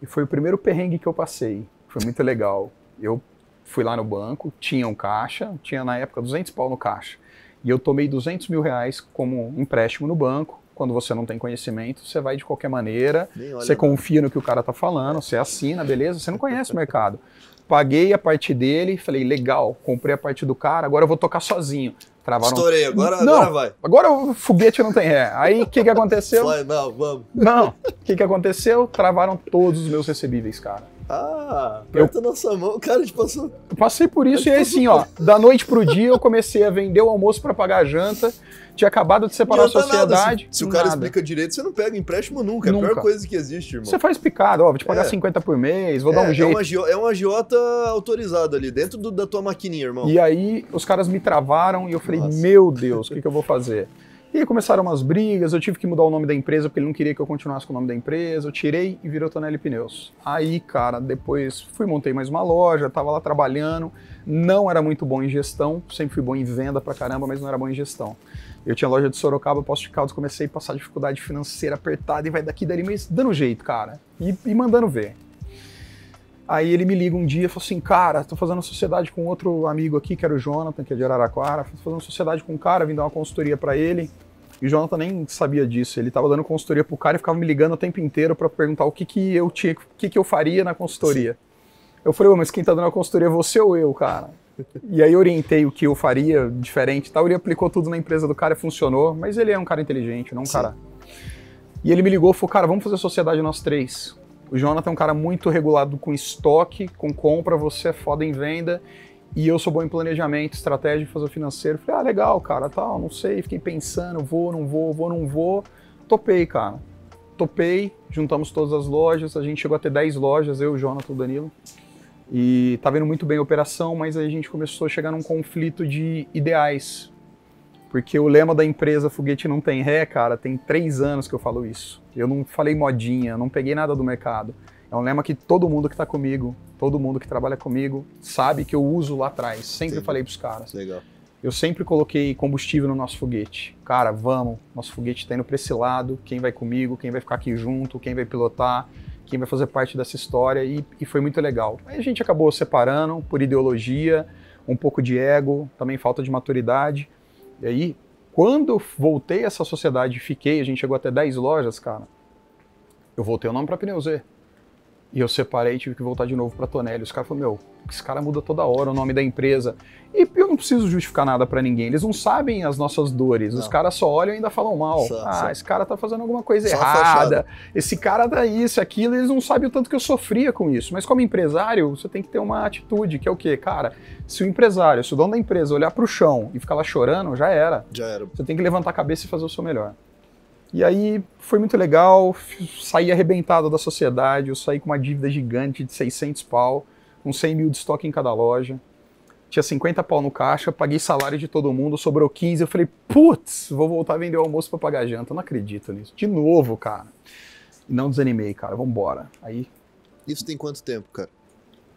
E foi o primeiro perrengue que eu passei. Foi muito legal. Eu fui lá no banco, tinha um caixa, tinha na época 200 pau no caixa. E eu tomei 200 mil reais como empréstimo no banco. Quando você não tem conhecimento, você vai de qualquer maneira, você confia no que o cara tá falando, você assina, beleza? Você não conhece o mercado. Paguei a parte dele, falei, legal, comprei a parte do cara, agora eu vou tocar sozinho. Travaram... Estourei, agora, não, agora vai. Agora o foguete não tem ré. Aí o que, que aconteceu? Fly, não, vamos. Não, o que, que aconteceu? Travaram todos os meus recebíveis, cara. Ah, aperta eu... nossa mão, cara, a gente passou. Passei por isso e aí assim, ó, da noite pro dia eu comecei a vender o almoço para pagar a janta tinha acabado de separar a sociedade. Nada. Se, se o cara nada. explica direito, você não pega empréstimo nunca. É a pior coisa que existe, irmão. Você faz picado, ó, vou te pagar é. 50 por mês, vou é, dar um jeito. É, uma, é um agiota autorizado ali, dentro do, da tua maquininha, irmão. E aí os caras me travaram e eu falei, Nossa. meu Deus, o que, que eu vou fazer? E aí começaram umas brigas, eu tive que mudar o nome da empresa porque ele não queria que eu continuasse com o nome da empresa. Eu tirei e virou Tonelli Pneus. Aí, cara, depois fui montei mais uma loja, tava lá trabalhando. Não era muito bom em gestão, sempre fui bom em venda pra caramba, mas não era bom em gestão. Eu tinha loja de Sorocaba, Posto de Caldas, comecei a passar dificuldade financeira apertada e vai daqui dali, mas dando jeito, cara. E, e mandando ver. Aí ele me liga um dia e falou assim: Cara, tô fazendo sociedade com outro amigo aqui, que era o Jonathan, que é de Araraquara. Tô fazendo sociedade com um cara, vim dar uma consultoria para ele. E o Jonathan nem sabia disso. Ele tava dando consultoria pro cara e ficava me ligando o tempo inteiro para perguntar o que, que eu tinha, o que, que eu faria na consultoria. Sim. Eu falei, mas quem tá dando a consultoria é você ou eu, cara? E aí orientei o que eu faria diferente e tal. Ele aplicou tudo na empresa do cara e funcionou. Mas ele é um cara inteligente, não um Sim. cara. E ele me ligou e falou: Cara, vamos fazer sociedade nós três. O Jonathan é um cara muito regulado com estoque, com compra, você é foda em venda. E eu sou bom em planejamento, estratégia, fazer financeiro. Falei, ah, legal, cara, tal, não sei. Fiquei pensando, vou, não vou, vou, não vou. Topei, cara. Topei, juntamos todas as lojas. A gente chegou a ter 10 lojas, eu, o Jonathan, o Danilo. E tá vendo muito bem a operação, mas aí a gente começou a chegar num conflito de ideais. Porque o lema da empresa Foguete Não Tem Ré, cara, tem três anos que eu falo isso. Eu não falei modinha, não peguei nada do mercado. É um lema que todo mundo que está comigo, todo mundo que trabalha comigo, sabe que eu uso lá atrás. Sempre Sim. falei pros caras. Legal. Eu sempre coloquei combustível no nosso foguete. Cara, vamos, nosso foguete está indo para esse lado. Quem vai comigo, quem vai ficar aqui junto, quem vai pilotar quem vai fazer parte dessa história e, e foi muito legal. Aí a gente acabou separando por ideologia, um pouco de ego, também falta de maturidade. E aí, quando voltei a essa sociedade fiquei, a gente chegou até 10 lojas, cara, eu voltei o nome para Pneu Z. E eu separei e tive que voltar de novo para Tonelli. Os caras falaram, meu, esse cara muda toda hora o nome da empresa. E eu não preciso justificar nada para ninguém. Eles não sabem as nossas dores. Não. Os caras só olham e ainda falam mal. Só, ah, só. esse cara tá fazendo alguma coisa só errada. Esse cara dá isso, aquilo. Eles não sabem o tanto que eu sofria com isso. Mas como empresário, você tem que ter uma atitude, que é o quê? Cara, se o empresário, se o dono da empresa olhar pro chão e ficar lá chorando, já era. Já era. Você tem que levantar a cabeça e fazer o seu melhor. E aí foi muito legal, saí arrebentado da sociedade, eu saí com uma dívida gigante de 600 pau, com 100 mil de estoque em cada loja. Tinha 50 pau no caixa, paguei salário de todo mundo, sobrou 15. Eu falei, putz, vou voltar a vender o almoço para pagar janta. Eu não acredito nisso. De novo, cara. Não desanimei, cara, vambora. Aí. Isso tem quanto tempo, cara?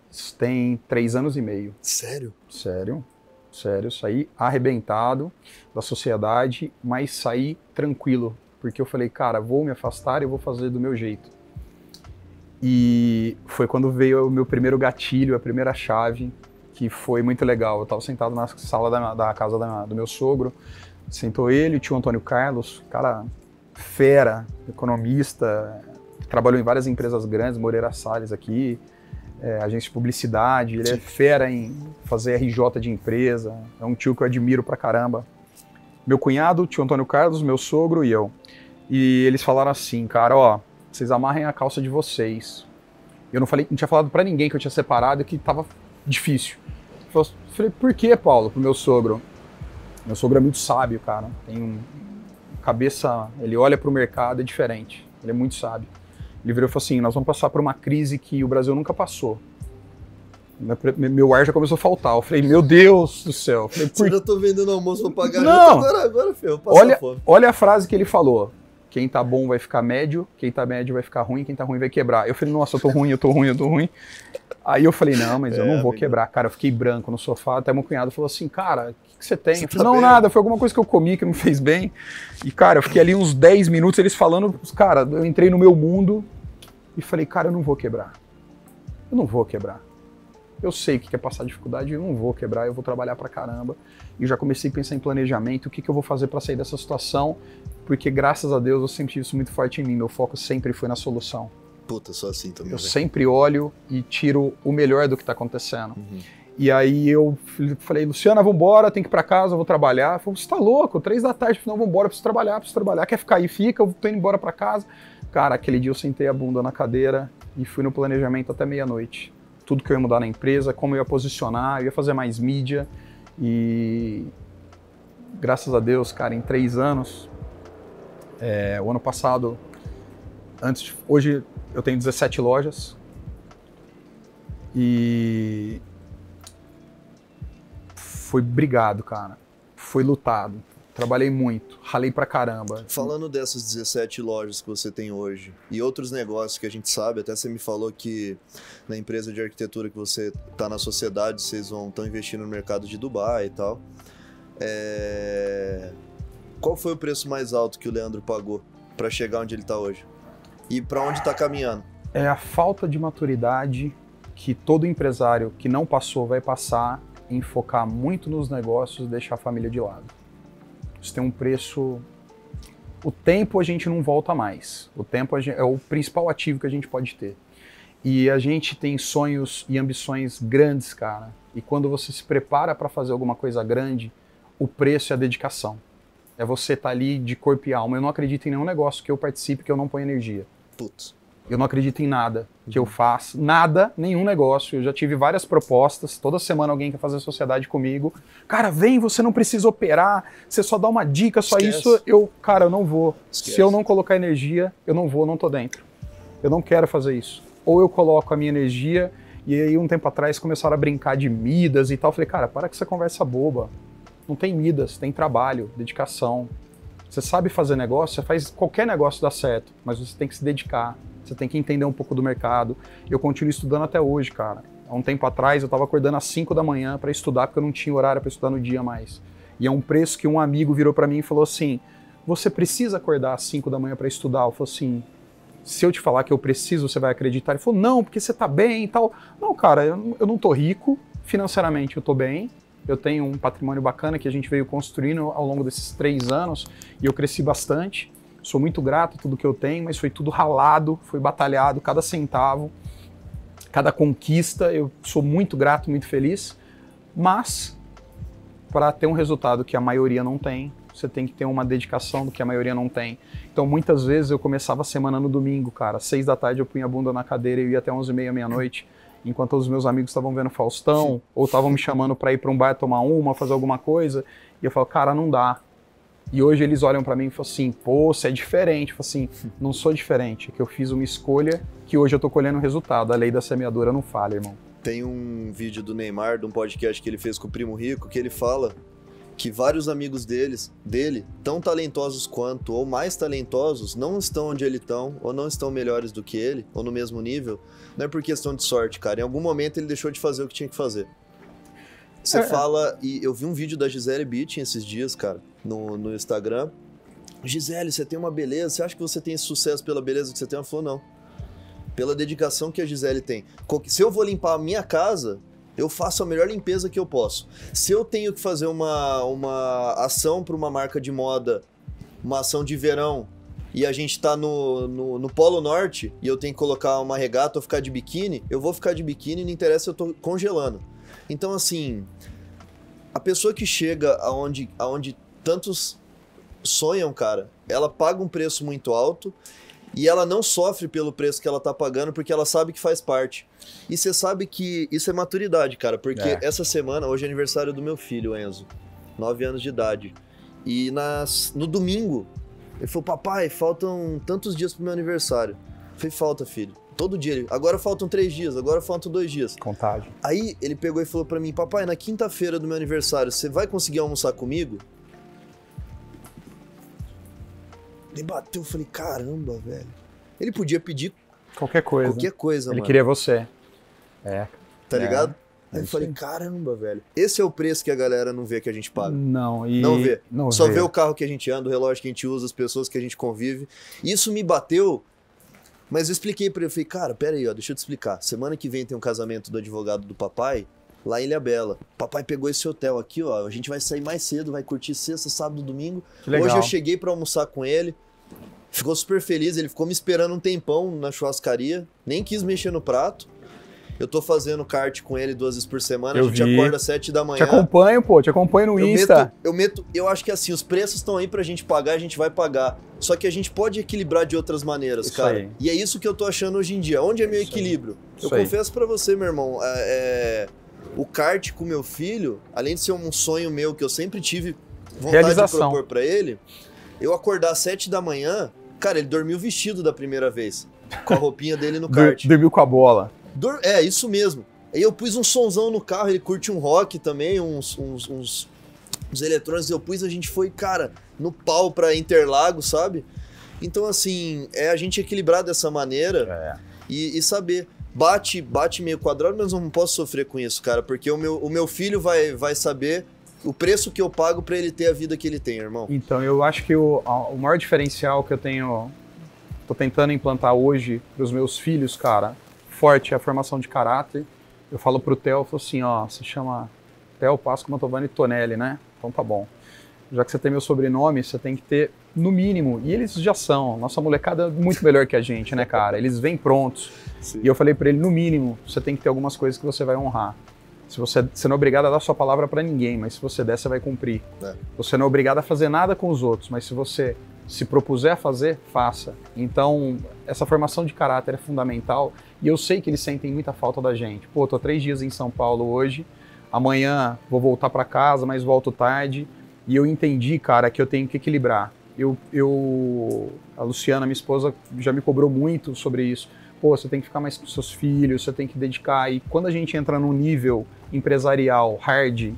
Isso tem três anos e meio. Sério? Sério. Sério, saí arrebentado da sociedade, mas saí tranquilo, porque eu falei, cara, vou me afastar e vou fazer do meu jeito. E foi quando veio o meu primeiro gatilho, a primeira chave, que foi muito legal. Eu estava sentado na sala da, da casa da, do meu sogro, sentou ele, o tio Antônio Carlos, cara fera, economista, trabalhou em várias empresas grandes, Moreira Salles aqui, é, agência de publicidade, ele é fera em fazer RJ de empresa, é um tio que eu admiro pra caramba. Meu cunhado, tio Antônio Carlos, meu sogro e eu. E eles falaram assim, cara, ó, vocês amarrem a calça de vocês. Eu não falei, não tinha falado para ninguém que eu tinha separado e que tava difícil. Eu falei, por que, Paulo, pro meu sogro? Meu sogro é muito sábio, cara. Tem um cabeça, ele olha para o mercado, é diferente. Ele é muito sábio. Ele virou e falou assim: nós vamos passar por uma crise que o Brasil nunca passou. Meu ar já começou a faltar. Eu falei, meu Deus do céu. Falei, por... Eu já tô vendendo almoço pra pagar. Não. Agora, agora, filho, olha, olha a frase que ele falou. Quem tá bom vai ficar médio, quem tá médio vai ficar ruim, quem tá ruim vai quebrar. Eu falei, nossa, eu tô ruim, eu tô ruim, eu tô ruim. Aí eu falei, não, mas eu não é, vou quebrar. Cara, eu fiquei branco no sofá. Até meu cunhado falou assim, cara, o que, que, você tem? Você eu falei, tá não, bem? nada, foi alguma coisa que eu comi que não fez bem. E, cara, eu fiquei ali uns 10 minutos, eles falando, cara, eu entrei no meu mundo e falei, cara, eu não vou quebrar. Eu não vou quebrar. Eu sei o que é passar dificuldade, eu não vou quebrar, eu vou trabalhar pra caramba. E já comecei a pensar em planejamento, o que, que eu vou fazer para sair dessa situação, porque graças a Deus eu tive isso muito forte em mim, meu foco sempre foi na solução. Puta, sou assim também. Eu véio. sempre olho e tiro o melhor do que está acontecendo. Uhum. E aí eu falei, Luciana, vambora, tem que ir pra casa, eu vou trabalhar. Falei, você tá louco? Três da tarde, não, vambora, preciso trabalhar, preciso trabalhar. Quer ficar aí? Fica, eu tô indo embora pra casa. Cara, aquele dia eu sentei a bunda na cadeira e fui no planejamento até meia-noite. Tudo que eu ia mudar na empresa, como eu ia posicionar, eu ia fazer mais mídia. E graças a Deus, cara, em três anos, é, o ano passado, antes, hoje eu tenho 17 lojas e foi brigado, cara. Foi lutado. Trabalhei muito, ralei pra caramba. Falando dessas 17 lojas que você tem hoje e outros negócios que a gente sabe, até você me falou que na empresa de arquitetura que você tá na sociedade, vocês vão estão investindo no mercado de Dubai e tal. É... Qual foi o preço mais alto que o Leandro pagou para chegar onde ele tá hoje? E para onde tá caminhando? É a falta de maturidade que todo empresário que não passou vai passar em focar muito nos negócios e deixar a família de lado. Isso tem um preço. O tempo a gente não volta mais. O tempo é o principal ativo que a gente pode ter. E a gente tem sonhos e ambições grandes, cara. E quando você se prepara para fazer alguma coisa grande, o preço é a dedicação. É você estar tá ali de corpo e alma. Eu não acredito em nenhum negócio que eu participe que eu não ponha energia. Putz. Eu não acredito em nada que eu faça, nada, nenhum negócio. Eu já tive várias propostas, toda semana alguém quer fazer sociedade comigo. Cara, vem, você não precisa operar, você só dá uma dica, só Esquece. isso. Eu, cara, eu não vou. Esquece. Se eu não colocar energia, eu não vou, não tô dentro. Eu não quero fazer isso. Ou eu coloco a minha energia, e aí um tempo atrás começaram a brincar de Midas e tal. Eu falei, cara, para com essa conversa boba. Não tem Midas, tem trabalho, dedicação. Você sabe fazer negócio, você faz qualquer negócio dar certo, mas você tem que se dedicar, você tem que entender um pouco do mercado. Eu continuo estudando até hoje, cara. Há um tempo atrás eu estava acordando às 5 da manhã para estudar porque eu não tinha horário para estudar no dia mais. E é um preço que um amigo virou para mim e falou assim: "Você precisa acordar às 5 da manhã para estudar?" Eu falei assim: "Se eu te falar que eu preciso, você vai acreditar?" Ele falou: "Não, porque você está bem e tal." Não, cara, eu, não tô rico, financeiramente eu tô bem, eu tenho um patrimônio bacana que a gente veio construindo ao longo desses três anos e eu cresci bastante. Sou muito grato a tudo que eu tenho, mas foi tudo ralado, foi batalhado, cada centavo, cada conquista. Eu sou muito grato, muito feliz. Mas, para ter um resultado que a maioria não tem, você tem que ter uma dedicação do que a maioria não tem. Então, muitas vezes eu começava a semana no domingo, cara. Seis da tarde eu punha a bunda na cadeira e ia até onze e meia, meia-noite enquanto os meus amigos estavam vendo Faustão, Sim. ou estavam me chamando para ir para um bar tomar uma, fazer alguma coisa, e eu falo, cara, não dá. E hoje eles olham para mim e falam assim, pô, você é diferente. Eu falo assim, não sou diferente, é que eu fiz uma escolha que hoje eu tô colhendo o resultado. A lei da semeadura não falha, irmão. Tem um vídeo do Neymar, de um podcast que ele fez com o Primo Rico, que ele fala que vários amigos deles, dele, tão talentosos quanto ou mais talentosos, não estão onde ele estão, ou não estão melhores do que ele, ou no mesmo nível, não é por questão de sorte, cara. Em algum momento ele deixou de fazer o que tinha que fazer. Você é. fala, e eu vi um vídeo da Gisele Bündchen esses dias, cara, no, no Instagram. Gisele, você tem uma beleza, você acha que você tem sucesso pela beleza que você tem? Ela falou, não. pela dedicação que a Gisele tem. Se eu vou limpar a minha casa, eu faço a melhor limpeza que eu posso. Se eu tenho que fazer uma, uma ação para uma marca de moda, uma ação de verão, e a gente tá no, no, no, Polo Norte e eu tenho que colocar uma regata ou ficar de biquíni, eu vou ficar de biquíni, não interessa, eu tô congelando. Então, assim, a pessoa que chega aonde, aonde tantos sonham, cara, ela paga um preço muito alto e ela não sofre pelo preço que ela tá pagando porque ela sabe que faz parte. E você sabe que isso é maturidade, cara, porque é. essa semana, hoje é aniversário do meu filho, Enzo, 9 anos de idade. E nas, no domingo, ele falou: Papai, faltam tantos dias pro meu aniversário. Eu falei: Falta, filho. Todo dia. Agora faltam três dias, agora faltam dois dias. Contagem. Aí ele pegou e falou para mim: Papai, na quinta-feira do meu aniversário, você vai conseguir almoçar comigo? Ele bateu, eu falei, caramba, velho. Ele podia pedir qualquer coisa. Qualquer coisa, Ele mano. queria você. É. Tá é. ligado? Aí é eu falei, caramba, velho. Esse é o preço que a galera não vê que a gente paga. Não, e... Não vê. Não Só vê. vê o carro que a gente anda, o relógio que a gente usa, as pessoas que a gente convive. Isso me bateu, mas eu expliquei pra ele. Eu falei, cara, pera aí, ó, deixa eu te explicar. Semana que vem tem um casamento do advogado do papai, lá em Ilha Bela. Papai pegou esse hotel aqui, ó. A gente vai sair mais cedo, vai curtir sexta, sábado, domingo. Hoje eu cheguei para almoçar com ele. Ficou super feliz, ele ficou me esperando um tempão na churrascaria, nem quis mexer no prato. Eu tô fazendo kart com ele duas vezes por semana, eu a gente vi. acorda às sete da manhã. Te acompanho, pô, te acompanho no eu Insta. Meto, eu meto, eu acho que assim, os preços estão aí pra gente pagar, a gente vai pagar. Só que a gente pode equilibrar de outras maneiras, isso cara. Aí. E é isso que eu tô achando hoje em dia. Onde é meu isso equilíbrio? Aí. Eu confesso para você, meu irmão, é, o kart com meu filho, além de ser um sonho meu que eu sempre tive vontade Realização. de propor para ele, eu acordar às sete da manhã, cara, ele dormiu vestido da primeira vez, com a roupinha dele no kart. Dormiu com a bola. Dor é, isso mesmo. Aí eu pus um sonzão no carro, ele curte um rock também, uns, uns, uns, uns eletrônicos. Eu pus, a gente foi, cara, no pau pra Interlagos, sabe? Então, assim, é a gente equilibrar dessa maneira é. e, e, saber. Bate, bate meio quadrado, mas eu não posso sofrer com isso, cara, porque o meu, o meu filho vai, vai saber o preço que eu pago para ele ter a vida que ele tem, irmão. Então, eu acho que o, o maior diferencial que eu tenho, tô tentando implantar hoje para os meus filhos, cara, forte é a formação de caráter eu falo pro Theo, eu falo assim, ó, se chama Theo Pasco Mantovani Tonelli, né? Então tá bom. Já que você tem meu sobrenome, você tem que ter, no mínimo, e eles já são, nossa molecada é muito melhor que a gente, né, cara? Eles vêm prontos. Sim. E eu falei para ele, no mínimo, você tem que ter algumas coisas que você vai honrar. Se você, você não é obrigado a dar sua palavra para ninguém, mas se você der, você vai cumprir. É. Você não é obrigado a fazer nada com os outros, mas se você se propuser a fazer, faça. Então, essa formação de caráter é fundamental e eu sei que eles sentem muita falta da gente. Pô, tô três dias em São Paulo hoje, amanhã vou voltar para casa, mas volto tarde. E eu entendi, cara, que eu tenho que equilibrar. Eu, eu, a Luciana, minha esposa, já me cobrou muito sobre isso. Pô, você tem que ficar mais com seus filhos, você tem que dedicar. E quando a gente entra num nível empresarial hard,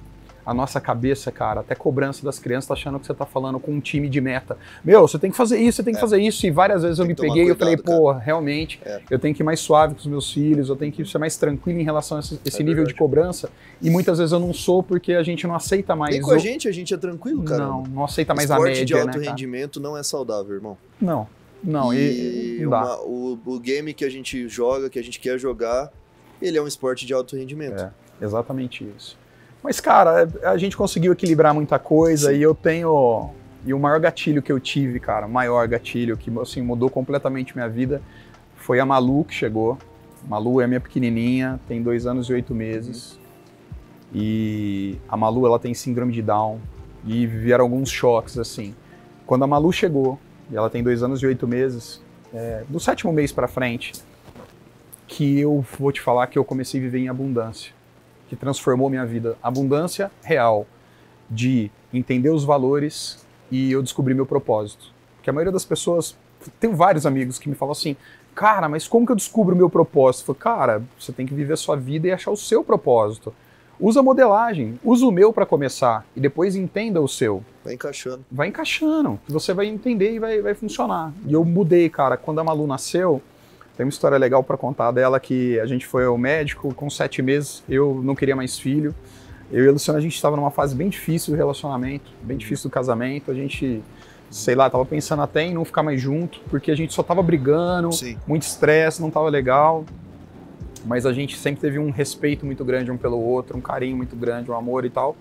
a nossa cabeça, cara, até cobrança das crianças tá achando que você tá falando com um time de meta. Meu, você tem que fazer isso, você tem que é. fazer isso. E várias vezes tem eu me peguei e eu falei, pô, realmente, é. eu tenho que ir mais suave com os meus filhos, eu tenho que ser mais tranquilo em relação a esse, é nível de cobrança. E muitas vezes eu não sou porque a gente não aceita mais. Nem com a gente, a gente é tranquilo, cara. Não, não aceita mais Esporte a média, de alto né, rendimento não é saudável, irmão. Não. Não, e, e uma, o, o game que a gente joga, que a gente quer jogar, ele é um esporte de alto rendimento. É, exatamente isso. Mas, cara, a gente conseguiu equilibrar muita coisa Sim. e eu tenho. E o maior gatilho que eu tive, cara, o maior gatilho que assim, mudou completamente minha vida foi a Malu que chegou. Malu é minha pequenininha, tem dois anos e oito meses. E a Malu, ela tem síndrome de Down. E vieram alguns choques, assim. Quando a Malu chegou, e ela tem dois anos e oito meses, é, do sétimo mês para frente, que eu vou te falar que eu comecei a viver em abundância que transformou minha vida. Abundância real de entender os valores e eu descobri meu propósito. Porque a maioria das pessoas, tem vários amigos que me falam assim, cara, mas como que eu descubro o meu propósito? Eu falo, cara, você tem que viver a sua vida e achar o seu propósito. Usa modelagem, usa o meu para começar e depois entenda o seu. Vai encaixando. Vai encaixando, você vai entender e vai, vai funcionar. E eu mudei, cara, quando a Malu nasceu, tem uma história legal para contar dela que a gente foi ao médico com sete meses, eu não queria mais filho. Eu e a Luciana, a gente estava numa fase bem difícil do relacionamento, bem difícil do casamento. A gente sei lá, tava pensando até em não ficar mais junto, porque a gente só tava brigando, Sim. muito estresse, não tava legal. Mas a gente sempre teve um respeito muito grande um pelo outro, um carinho muito grande, um amor e tal.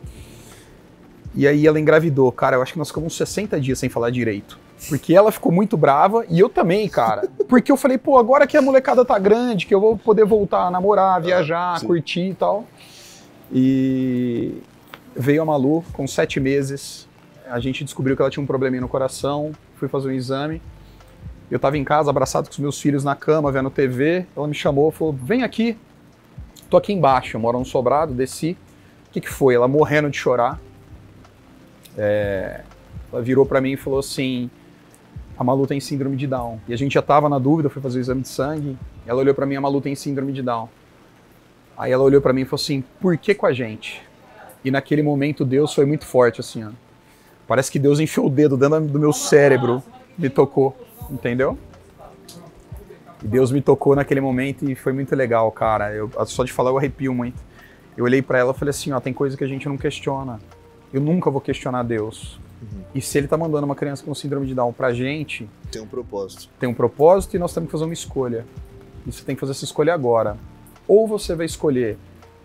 E aí ela engravidou. Cara, eu acho que nós ficamos 60 dias sem falar direito. Porque ela ficou muito brava e eu também, cara. Porque eu falei, pô, agora que a molecada tá grande, que eu vou poder voltar a namorar, viajar, ah, curtir e tal. E veio a Malu com sete meses. A gente descobriu que ela tinha um probleminha no coração. Fui fazer um exame. Eu tava em casa, abraçado com os meus filhos na cama, vendo TV. Ela me chamou, falou: vem aqui. Tô aqui embaixo, eu moro no sobrado, desci. O que, que foi? Ela morrendo de chorar. É... Ela virou para mim e falou assim: a Malu tem síndrome de Down. E a gente já estava na dúvida, foi fazer o exame de sangue. Ela olhou para mim, a Malu tem síndrome de Down. Aí ela olhou para mim e falou assim: "Por que com a gente?" E naquele momento Deus foi muito forte assim, ó. Parece que Deus enfiou o dedo dentro do meu cérebro, me tocou, entendeu? E Deus me tocou naquele momento e foi muito legal, cara. Eu, só de falar eu arrepio muito. Eu olhei para ela e falei assim, ó, tem coisa que a gente não questiona. Eu nunca vou questionar Deus. Uhum. E se ele está mandando uma criança com síndrome de Down pra gente. Tem um propósito. Tem um propósito e nós temos que fazer uma escolha. E você tem que fazer essa escolha agora. Ou você vai escolher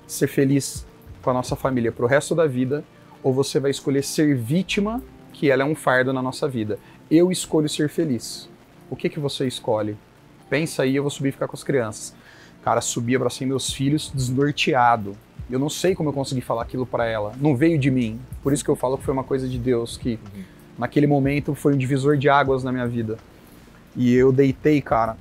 ser feliz com a nossa família pro resto da vida, ou você vai escolher ser vítima, que ela é um fardo na nossa vida. Eu escolho ser feliz. O que que você escolhe? Pensa aí, eu vou subir e ficar com as crianças. Cara, subi, abracei meus filhos, desnorteado. Eu não sei como eu consegui falar aquilo para ela. Não veio de mim. Por isso que eu falo que foi uma coisa de Deus, que uhum. naquele momento foi um divisor de águas na minha vida. E eu deitei, cara,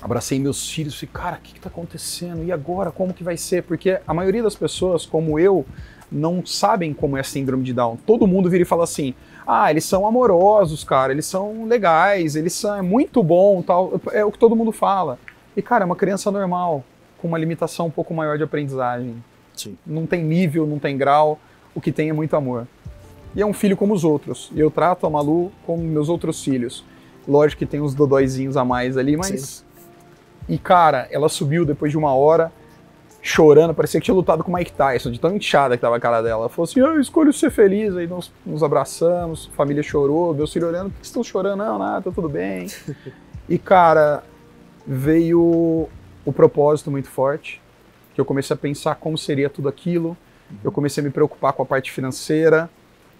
abracei meus filhos, falei, cara, o que, que tá acontecendo? E agora, como que vai ser? Porque a maioria das pessoas, como eu, não sabem como é a síndrome de Down. Todo mundo vira e fala assim, ah, eles são amorosos, cara, eles são legais, eles são é muito bom, tal. É o que todo mundo fala. E, cara, é uma criança normal, com uma limitação um pouco maior de aprendizagem. Sim. Não tem nível, não tem grau, o que tem é muito amor. E é um filho como os outros. E eu trato a Malu como meus outros filhos. Lógico que tem uns dodóizinhos a mais ali, mas. Sim. E cara, ela subiu depois de uma hora, chorando, parecia que tinha lutado com o Mike Tyson, de tão inchada que tava a cara dela. Ela falou assim: Eu escolho ser feliz. Aí nós nos abraçamos, a família chorou, meus filhos olhando, por que estão chorando? Não, nada, tá tudo bem. e cara, veio o propósito muito forte que eu comecei a pensar como seria tudo aquilo. Eu comecei a me preocupar com a parte financeira.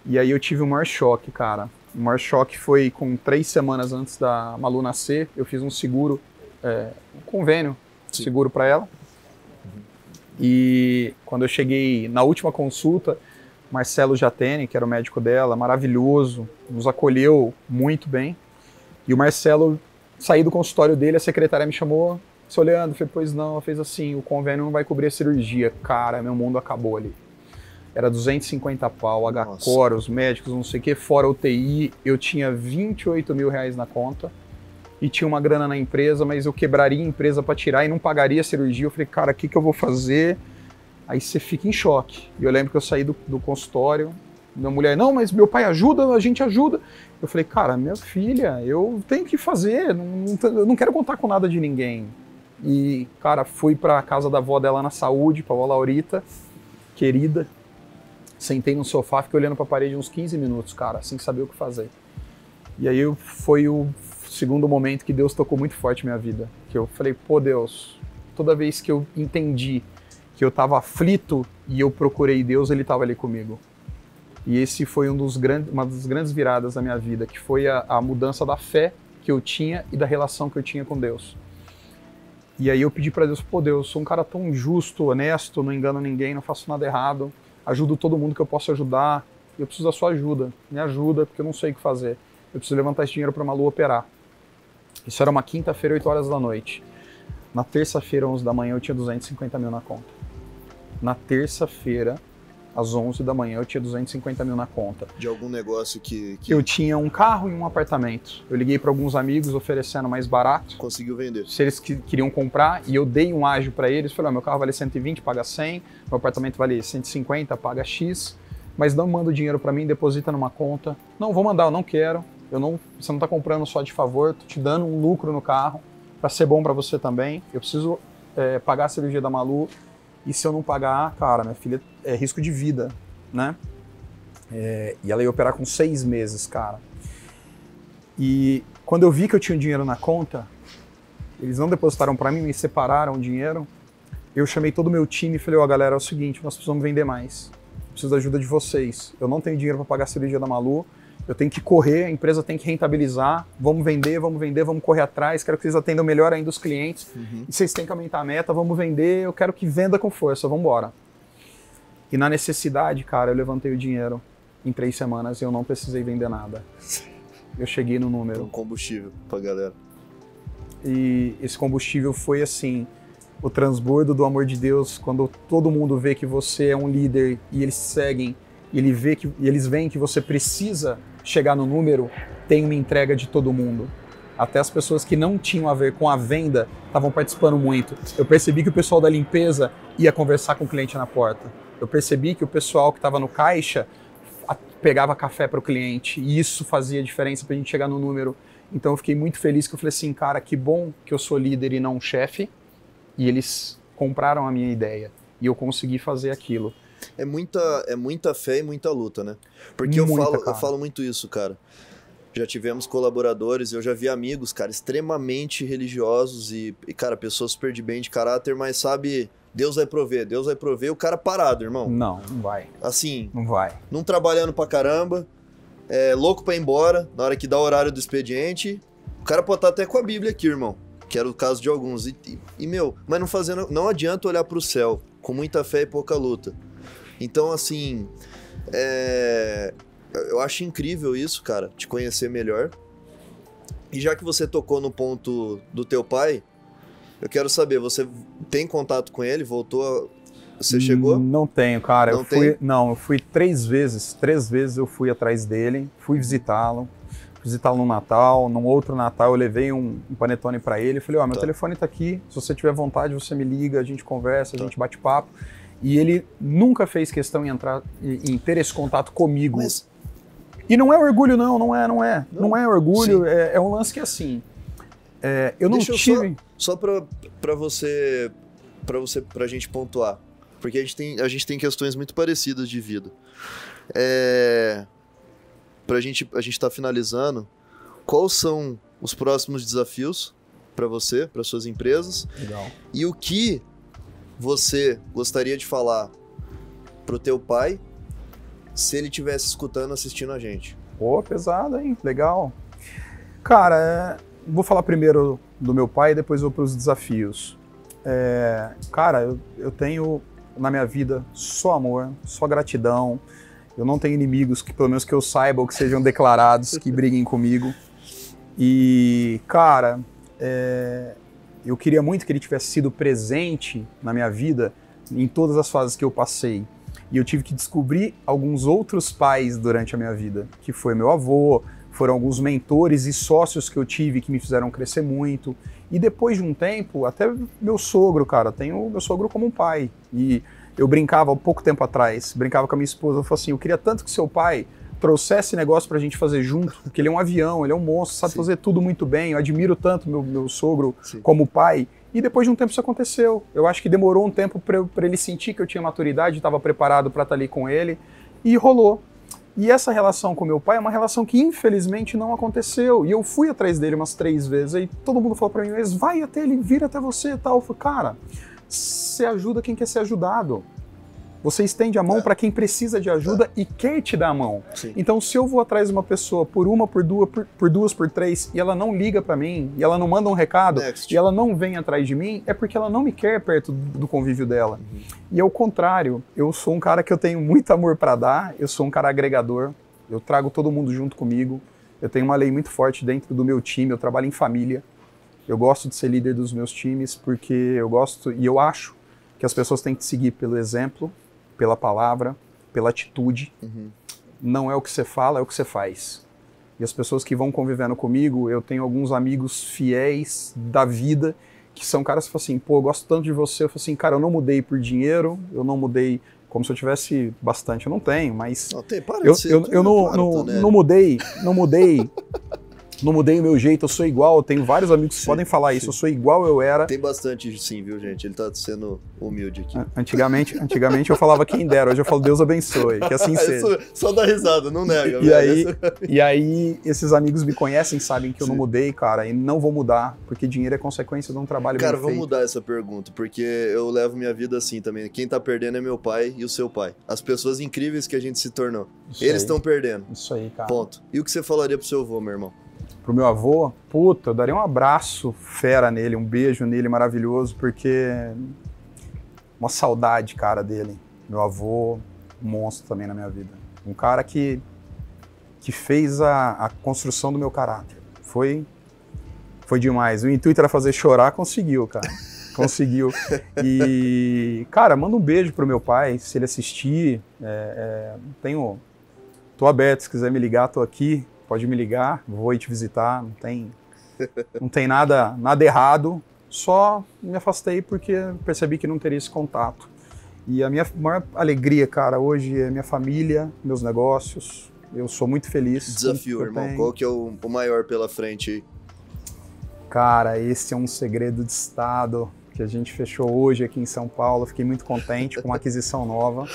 E aí eu tive o um maior choque, cara. O maior choque foi com três semanas antes da Malu nascer. Eu fiz um seguro, é, um convênio, Sim. seguro para ela. E quando eu cheguei na última consulta, Marcelo Jatene, que era o médico dela, maravilhoso, nos acolheu muito bem. E o Marcelo, saí do consultório dele, a secretária me chamou, se olhando, falei, pois não, ela fez assim, o convênio não vai cobrir a cirurgia. Cara, meu mundo acabou ali. Era 250 pau, H-Core, os médicos, não sei o que, fora UTI, eu tinha 28 mil reais na conta e tinha uma grana na empresa, mas eu quebraria a empresa para tirar e não pagaria a cirurgia. Eu falei, cara, o que, que eu vou fazer? Aí você fica em choque. E eu lembro que eu saí do, do consultório, minha mulher, não, mas meu pai ajuda, a gente ajuda. Eu falei, cara, minha filha, eu tenho que fazer, não, não, não quero contar com nada de ninguém. E, cara, fui pra casa da avó dela na saúde, pra avó Laurita, querida. Sentei no sofá, fiquei olhando pra parede uns 15 minutos, cara, sem saber o que fazer. E aí foi o segundo momento que Deus tocou muito forte minha vida. Que eu falei, pô, Deus, toda vez que eu entendi que eu tava aflito e eu procurei Deus, Ele tava ali comigo. E esse foi um dos grandes, uma das grandes viradas da minha vida, que foi a, a mudança da fé que eu tinha e da relação que eu tinha com Deus. E aí eu pedi para Deus, pô Deus, sou um cara tão justo, honesto, não engano ninguém, não faço nada errado, ajudo todo mundo que eu posso ajudar, eu preciso da sua ajuda, me ajuda, porque eu não sei o que fazer. Eu preciso levantar esse dinheiro para Malu operar. Isso era uma quinta-feira, 8 horas da noite. Na terça-feira, 11 da manhã, eu tinha 250 mil na conta. Na terça-feira, às 11 da manhã eu tinha 250 mil na conta. De algum negócio que, que... Eu tinha um carro e um apartamento. Eu liguei para alguns amigos oferecendo mais barato. Conseguiu vender. Se eles que, queriam comprar e eu dei um ágio para eles, falei: oh, meu carro vale 120, paga 100, meu apartamento vale 150, paga X, mas não manda o dinheiro para mim, deposita numa conta. Não, vou mandar, eu não quero. Eu não, você não está comprando só de favor, tô te dando um lucro no carro para ser bom para você também. Eu preciso é, pagar a cirurgia da Malu e se eu não pagar, cara, minha filha é risco de vida, né? É, e ela ia operar com seis meses, cara. E quando eu vi que eu tinha dinheiro na conta, eles não depositaram para mim, me separaram o dinheiro. Eu chamei todo o meu time e falei: Ó, oh, galera, é o seguinte, nós precisamos vender mais. Preciso da ajuda de vocês. Eu não tenho dinheiro para pagar a cirurgia da Malu. Eu tenho que correr, a empresa tem que rentabilizar. Vamos vender, vamos vender, vamos correr atrás. Quero que vocês atendam melhor ainda os clientes. Uhum. E vocês têm que aumentar a meta, vamos vender. Eu quero que venda com força, vamos embora. E na necessidade, cara, eu levantei o dinheiro em três semanas e eu não precisei vender nada. Eu cheguei no número. Um combustível pra galera. E esse combustível foi assim, o transbordo do amor de Deus, quando todo mundo vê que você é um líder e eles seguem, e ele vê que e eles veem que você precisa chegar no número, tem uma entrega de todo mundo. Até as pessoas que não tinham a ver com a venda estavam participando muito. Eu percebi que o pessoal da limpeza ia conversar com o cliente na porta. Eu percebi que o pessoal que estava no caixa pegava café para o cliente e isso fazia diferença para a gente chegar no número. Então eu fiquei muito feliz que eu falei assim, cara, que bom que eu sou líder e não chefe. E eles compraram a minha ideia e eu consegui fazer aquilo. É muita, é muita fé e muita luta, né? Porque muita, eu, falo, eu falo muito isso, cara. Já tivemos colaboradores, eu já vi amigos, cara, extremamente religiosos e, e cara, pessoas super de bem de caráter, mas sabe, Deus vai prover, Deus vai prover, o cara parado, irmão. Não, não vai. Assim. Não vai. Não trabalhando pra caramba, é, louco pra ir embora, na hora que dá o horário do expediente. O cara pode estar até com a Bíblia aqui, irmão. Que era o caso de alguns. E, e, e meu, mas não fazendo. Não adianta olhar pro céu com muita fé e pouca luta. Então, assim. É, eu acho incrível isso, cara, te conhecer melhor. E já que você tocou no ponto do teu pai, eu quero saber, você tem contato com ele? Voltou? Você chegou? Não tenho, cara. Não eu fui, tem? não, eu fui três vezes. Três vezes eu fui atrás dele, fui visitá-lo, visitá-lo no Natal. Num outro Natal eu levei um, um panetone para ele. Falei, ó, oh, meu tá. telefone tá aqui. Se você tiver vontade, você me liga, a gente conversa, tá. a gente bate papo. E ele nunca fez questão em entrar, em ter esse contato comigo. Mas... E não é orgulho, não, não é, não é. Não, não é orgulho, é, é, um lance que é assim. É, eu não Deixa tive. Só, só para você, para você, pra gente pontuar, porque a gente tem, a gente tem questões muito parecidas de vida. É, pra gente, a gente tá finalizando. Quais são os próximos desafios para você, para suas empresas? Legal. E o que você gostaria de falar pro teu pai se ele estivesse escutando, assistindo a gente? Pô, pesado, hein? Legal. Cara, é vou falar primeiro do meu pai e depois vou para os desafios. É, cara, eu, eu, tenho na minha vida só amor, só gratidão. Eu não tenho inimigos que, pelo menos que eu saiba, ou que sejam declarados, que briguem comigo. E, cara, é, eu queria muito que ele tivesse sido presente na minha vida em todas as fases que eu passei. E eu tive que descobrir alguns outros pais durante a minha vida, que foi meu avô, foram alguns mentores e sócios que eu tive que me fizeram crescer muito. E depois de um tempo, até meu sogro, cara, tenho meu sogro como um pai. E eu brincava há pouco tempo atrás, brincava com a minha esposa, eu falei assim, eu queria tanto que seu pai trouxesse negócio pra gente fazer junto, porque ele é um avião, ele é um monstro, sabe Sim. fazer tudo muito bem, eu admiro tanto meu, meu sogro Sim. como pai. E depois de um tempo isso aconteceu. Eu acho que demorou um tempo para ele sentir que eu tinha maturidade, estava preparado para estar tá ali com ele, e rolou. E essa relação com meu pai é uma relação que infelizmente não aconteceu. E eu fui atrás dele umas três vezes. Aí todo mundo falou para mim, mas vai até ele, vira até você e tal. Eu falei, cara, você ajuda quem quer ser ajudado. Você estende a mão é. para quem precisa de ajuda é. e quer te dar a mão. Sim. Então, se eu vou atrás de uma pessoa por uma, por duas, por, por duas, por três, e ela não liga para mim, e ela não manda um recado, Next. e ela não vem atrás de mim, é porque ela não me quer perto do convívio dela. Uhum. E ao contrário, eu sou um cara que eu tenho muito amor para dar, eu sou um cara agregador, eu trago todo mundo junto comigo. Eu tenho uma lei muito forte dentro do meu time, eu trabalho em família. Eu gosto de ser líder dos meus times porque eu gosto e eu acho que as pessoas têm que seguir pelo exemplo pela palavra, pela atitude. Uhum. Não é o que você fala, é o que você faz. E as pessoas que vão convivendo comigo, eu tenho alguns amigos fiéis da vida que são caras que falam assim, pô, eu gosto tanto de você. Eu falo assim, cara, eu não mudei por dinheiro, eu não mudei como se eu tivesse bastante. Eu não tenho, mas. Não tem, para eu, eu, eu, eu não, não, não mudei, não mudei. não mudei o meu jeito, eu sou igual. Eu tenho vários amigos que sim, podem falar sim. isso, eu sou igual eu era. Tem bastante sim, viu, gente? Ele tá sendo humilde aqui. Antigamente, antigamente eu falava quem dera, hoje eu falo Deus abençoe, que assim seja. Só dá risada, não nega. E, aí, e aí, esses amigos me conhecem, sabem que eu sim. não mudei, cara, e não vou mudar, porque dinheiro é consequência de um trabalho Cara, vamos mudar essa pergunta, porque eu levo minha vida assim também. Quem tá perdendo é meu pai e o seu pai. As pessoas incríveis que a gente se tornou. Isso Eles estão perdendo. Isso aí, cara. Ponto. E o que você falaria pro seu avô, meu irmão? Pro meu avô, puta, eu daria um abraço fera nele, um beijo nele maravilhoso, porque uma saudade, cara, dele. Meu avô, um monstro também na minha vida. Um cara que, que fez a, a construção do meu caráter. Foi, foi demais. O intuito era fazer chorar, conseguiu, cara. Conseguiu. E, cara, manda um beijo pro meu pai, se ele assistir. É, é, tenho. Tô aberto, se quiser me ligar, tô aqui pode me ligar, vou ir te visitar, não tem, não tem nada, nada errado, só me afastei porque percebi que não teria esse contato. E a minha maior alegria, cara, hoje é minha família, meus negócios. Eu sou muito feliz. Desafio, irmão. Tenho. Qual que é o, o maior pela frente? Cara, esse é um segredo de Estado que a gente fechou hoje aqui em São Paulo. Fiquei muito contente com uma aquisição nova.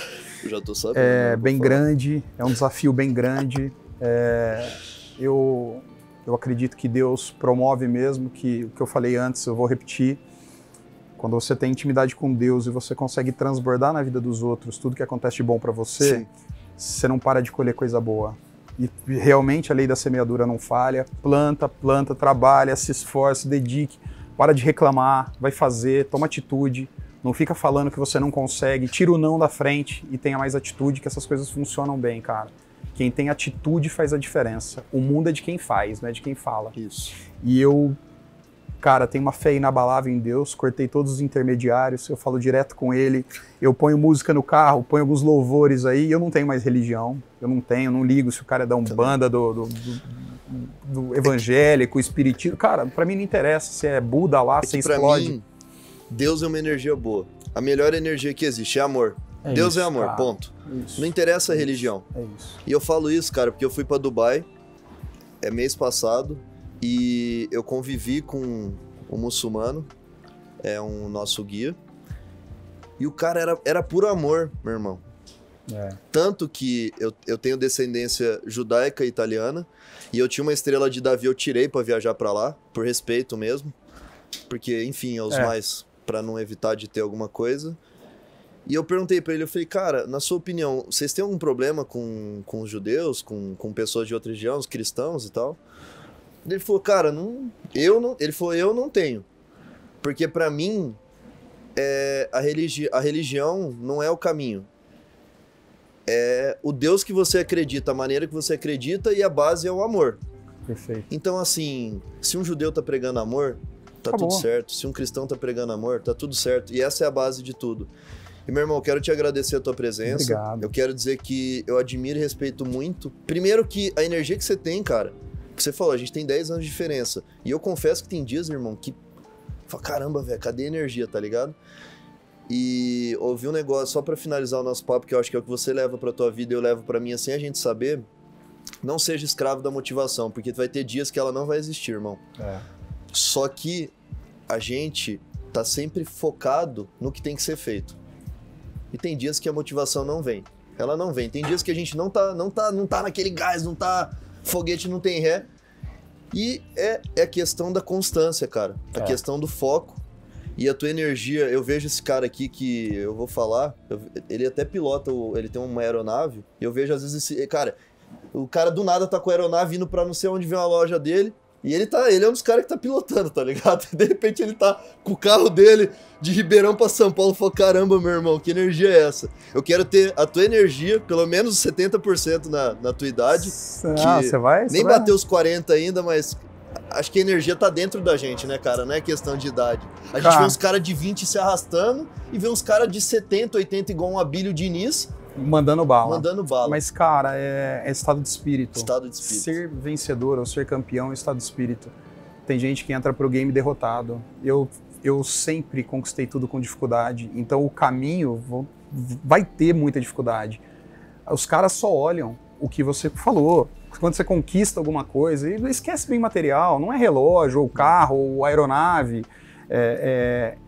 Eu já tô sabendo. É né? bem grande, é um desafio bem grande. É, eu, eu acredito que Deus promove mesmo, que o que eu falei antes, eu vou repetir. Quando você tem intimidade com Deus e você consegue transbordar na vida dos outros tudo que acontece de bom para você, Sim. você não para de colher coisa boa. E realmente a lei da semeadura não falha. Planta, planta, trabalha, se esforce, dedique, para de reclamar, vai fazer, toma atitude. Não fica falando que você não consegue, tira o não da frente e tenha mais atitude, que essas coisas funcionam bem, cara. Quem tem atitude faz a diferença. O mundo é de quem faz, não é de quem fala. Isso. E eu, cara, tenho uma fé inabalável em Deus, cortei todos os intermediários, eu falo direto com Ele, eu ponho música no carro, ponho alguns louvores aí, eu não tenho mais religião, eu não tenho, não ligo se o cara é da Umbanda, do, do, do, do evangélico, espiritismo. Cara, para mim não interessa se é Buda lá, é se explode. Mim, Deus é uma energia boa. A melhor energia que existe é amor. É Deus é isso, é amor, cara. ponto. Isso. Não interessa a religião. É isso. E eu falo isso, cara, porque eu fui para Dubai é mês passado e eu convivi com um muçulmano, é um nosso guia. E o cara era, era puro amor, meu irmão. É. Tanto que eu, eu tenho descendência judaica e italiana. E eu tinha uma estrela de Davi, eu tirei para viajar para lá, por respeito mesmo. Porque, enfim, é os é. mais. para não evitar de ter alguma coisa. E eu perguntei para ele, eu falei, cara, na sua opinião, vocês têm algum problema com, com os judeus, com, com pessoas de outras religiões, cristãos e tal? Ele falou, cara, não, eu não, ele falou, eu não tenho. Porque para mim, é, a, religi a religião não é o caminho. É o Deus que você acredita, a maneira que você acredita e a base é o amor. Perfeito. Então, assim, se um judeu tá pregando amor, tá Acabou. tudo certo. Se um cristão tá pregando amor, tá tudo certo. E essa é a base de tudo. E, meu irmão, quero te agradecer a tua presença. Obrigado. Eu quero dizer que eu admiro e respeito muito. Primeiro que a energia que você tem, cara, que você falou, a gente tem 10 anos de diferença. E eu confesso que tem dias, irmão, que. Caramba, velho, cadê a energia, tá ligado? E ouvi um negócio, só para finalizar o nosso papo, que eu acho que é o que você leva pra tua vida e eu levo para mim, sem a gente saber. Não seja escravo da motivação, porque vai ter dias que ela não vai existir, irmão. É. Só que a gente tá sempre focado no que tem que ser feito. E tem dias que a motivação não vem. Ela não vem. Tem dias que a gente não tá, não tá, não tá naquele gás, não tá foguete, não tem ré. E é, é a questão da constância, cara. A é. questão do foco e a tua energia. Eu vejo esse cara aqui que eu vou falar, eu, ele até pilota, ele tem uma aeronave. E eu vejo às vezes esse. Cara, o cara do nada tá com a aeronave indo pra não sei onde vem uma loja dele. E ele tá, ele é um dos caras que tá pilotando, tá ligado? De repente ele tá com o carro dele de Ribeirão para São Paulo, falou: "Caramba, meu irmão, que energia é essa? Eu quero ter a tua energia, pelo menos 70% na, na tua idade, ah, você vai? Nem vai? bateu os 40 ainda, mas acho que a energia tá dentro da gente, né, cara? Não é questão de idade. A gente vê uns caras de 20 se arrastando e vê uns caras de 70, 80 igual um Abílio Diniz Mandando bala. Mandando bala. Mas, cara, é, é, estado de espírito. Estado de espírito. Ser vencedor ou ser campeão é estado de espírito. Tem gente que entra pro game derrotado. Eu, eu sempre conquistei tudo com dificuldade. Então, o caminho vai ter muita dificuldade. Os caras só olham o que você falou. quando você conquista alguma coisa, esquece bem material, não é relógio, ou carro, ou aeronave. É, é,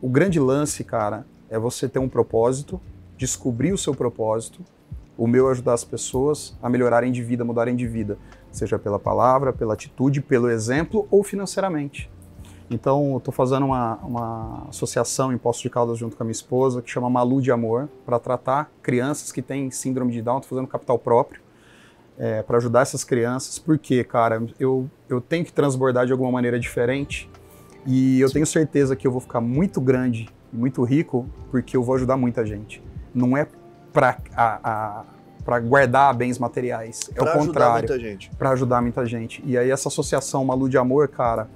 o grande lance, cara, é você ter um propósito, descobrir o seu propósito. O meu é ajudar as pessoas a melhorarem de vida, mudarem de vida, seja pela palavra, pela atitude, pelo exemplo ou financeiramente. Então, estou fazendo uma, uma associação em Poços de Caldas junto com a minha esposa, que chama Malu de Amor, para tratar crianças que têm síndrome de Down, estou fazendo capital próprio, é, para ajudar essas crianças, porque, cara, eu, eu tenho que transbordar de alguma maneira diferente e eu tenho certeza que eu vou ficar muito grande, muito rico, porque eu vou ajudar muita gente. Não é para para guardar bens materiais. É pra o contrário. Para ajudar muita gente. E aí essa associação Malu de Amor, cara,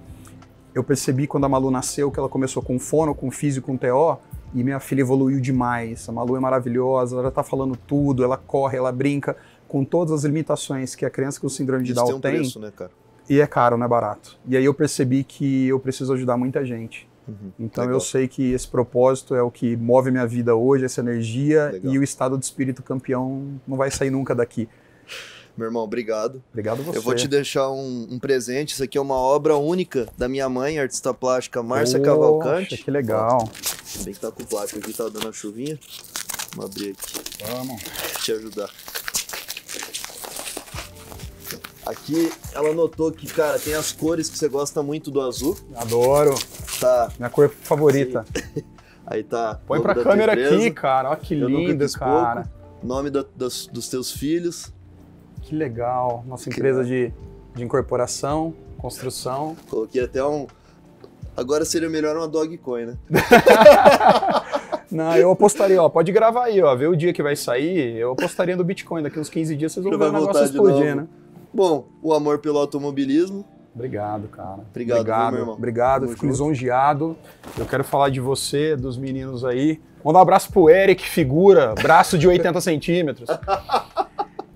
eu percebi quando a Malu nasceu que ela começou com fono, com físico, com TO, e minha filha evoluiu demais. A Malu é maravilhosa, ela tá falando tudo, ela corre, ela brinca, com todas as limitações que a criança com síndrome de Down tem. Um tem. Preço, né, cara? E é caro, não é barato. E aí eu percebi que eu preciso ajudar muita gente. Uhum, então legal. eu sei que esse propósito é o que move minha vida hoje, essa energia legal. e o estado de espírito campeão não vai sair nunca daqui. Meu irmão, obrigado. Obrigado você. Eu vou te deixar um, um presente. Isso aqui é uma obra única da minha mãe, artista plástica Márcia Cavalcante. Que legal. Bem que tá com plástico aqui, tá dando a chuvinha. Vamos abrir aqui. Vamos. Te ajudar. Aqui ela notou que, cara, tem as cores que você gosta muito do azul. Adoro. Tá. Minha cor favorita. Sim. Aí tá. Põe pra câmera aqui, cara. Olha que lindo, cara. Pouco. Nome do, dos, dos teus filhos. Que legal. Nossa que empresa de, de incorporação, construção. Coloquei até um. Agora seria melhor uma Dogcoin, né? Não, eu apostaria, ó, pode gravar aí, ó, ver o dia que vai sair, eu apostaria no Bitcoin, daqui uns 15 dias vocês vão ver o negócio explodir, né? Bom, o amor pelo automobilismo. Obrigado, cara. Obrigado, obrigado, meu irmão. Obrigado, Tamo fico junto. lisonjeado. Eu quero falar de você, dos meninos aí. Manda um abraço pro Eric, figura, braço de 80 centímetros.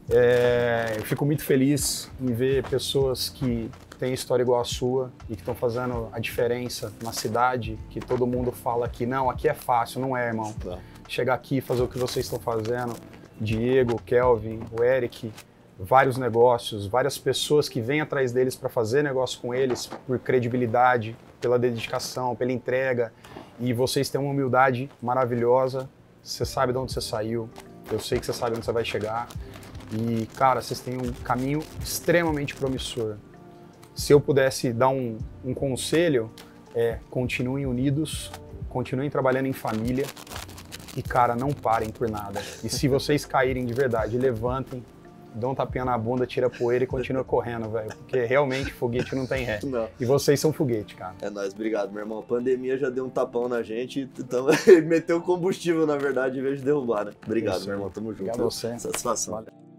É, eu fico muito feliz em ver pessoas que têm história igual a sua e que estão fazendo a diferença na cidade, que todo mundo fala que não, aqui é fácil, não é, irmão. Tá. Chegar aqui e fazer o que vocês estão fazendo, Diego, Kelvin, o Eric, vários negócios, várias pessoas que vêm atrás deles para fazer negócio com eles por credibilidade, pela dedicação, pela entrega. E vocês têm uma humildade maravilhosa. Você sabe de onde você saiu. Eu sei que você sabe onde você vai chegar. E, cara, vocês têm um caminho extremamente promissor. Se eu pudesse dar um, um conselho, é continuem unidos, continuem trabalhando em família e, cara, não parem por nada. E se vocês caírem de verdade, levantem, dá um tapinha na bunda, tira poeira e continua correndo, velho. Porque realmente foguete não tem ré. Não. E vocês são foguete, cara. É nóis, obrigado, meu irmão. A pandemia já deu um tapão na gente, então meteu combustível, na verdade, em vez de derrubar, né? Obrigado, Isso, meu irmão. Tamo junto. Obrigado a você. Satisfação. Valeu.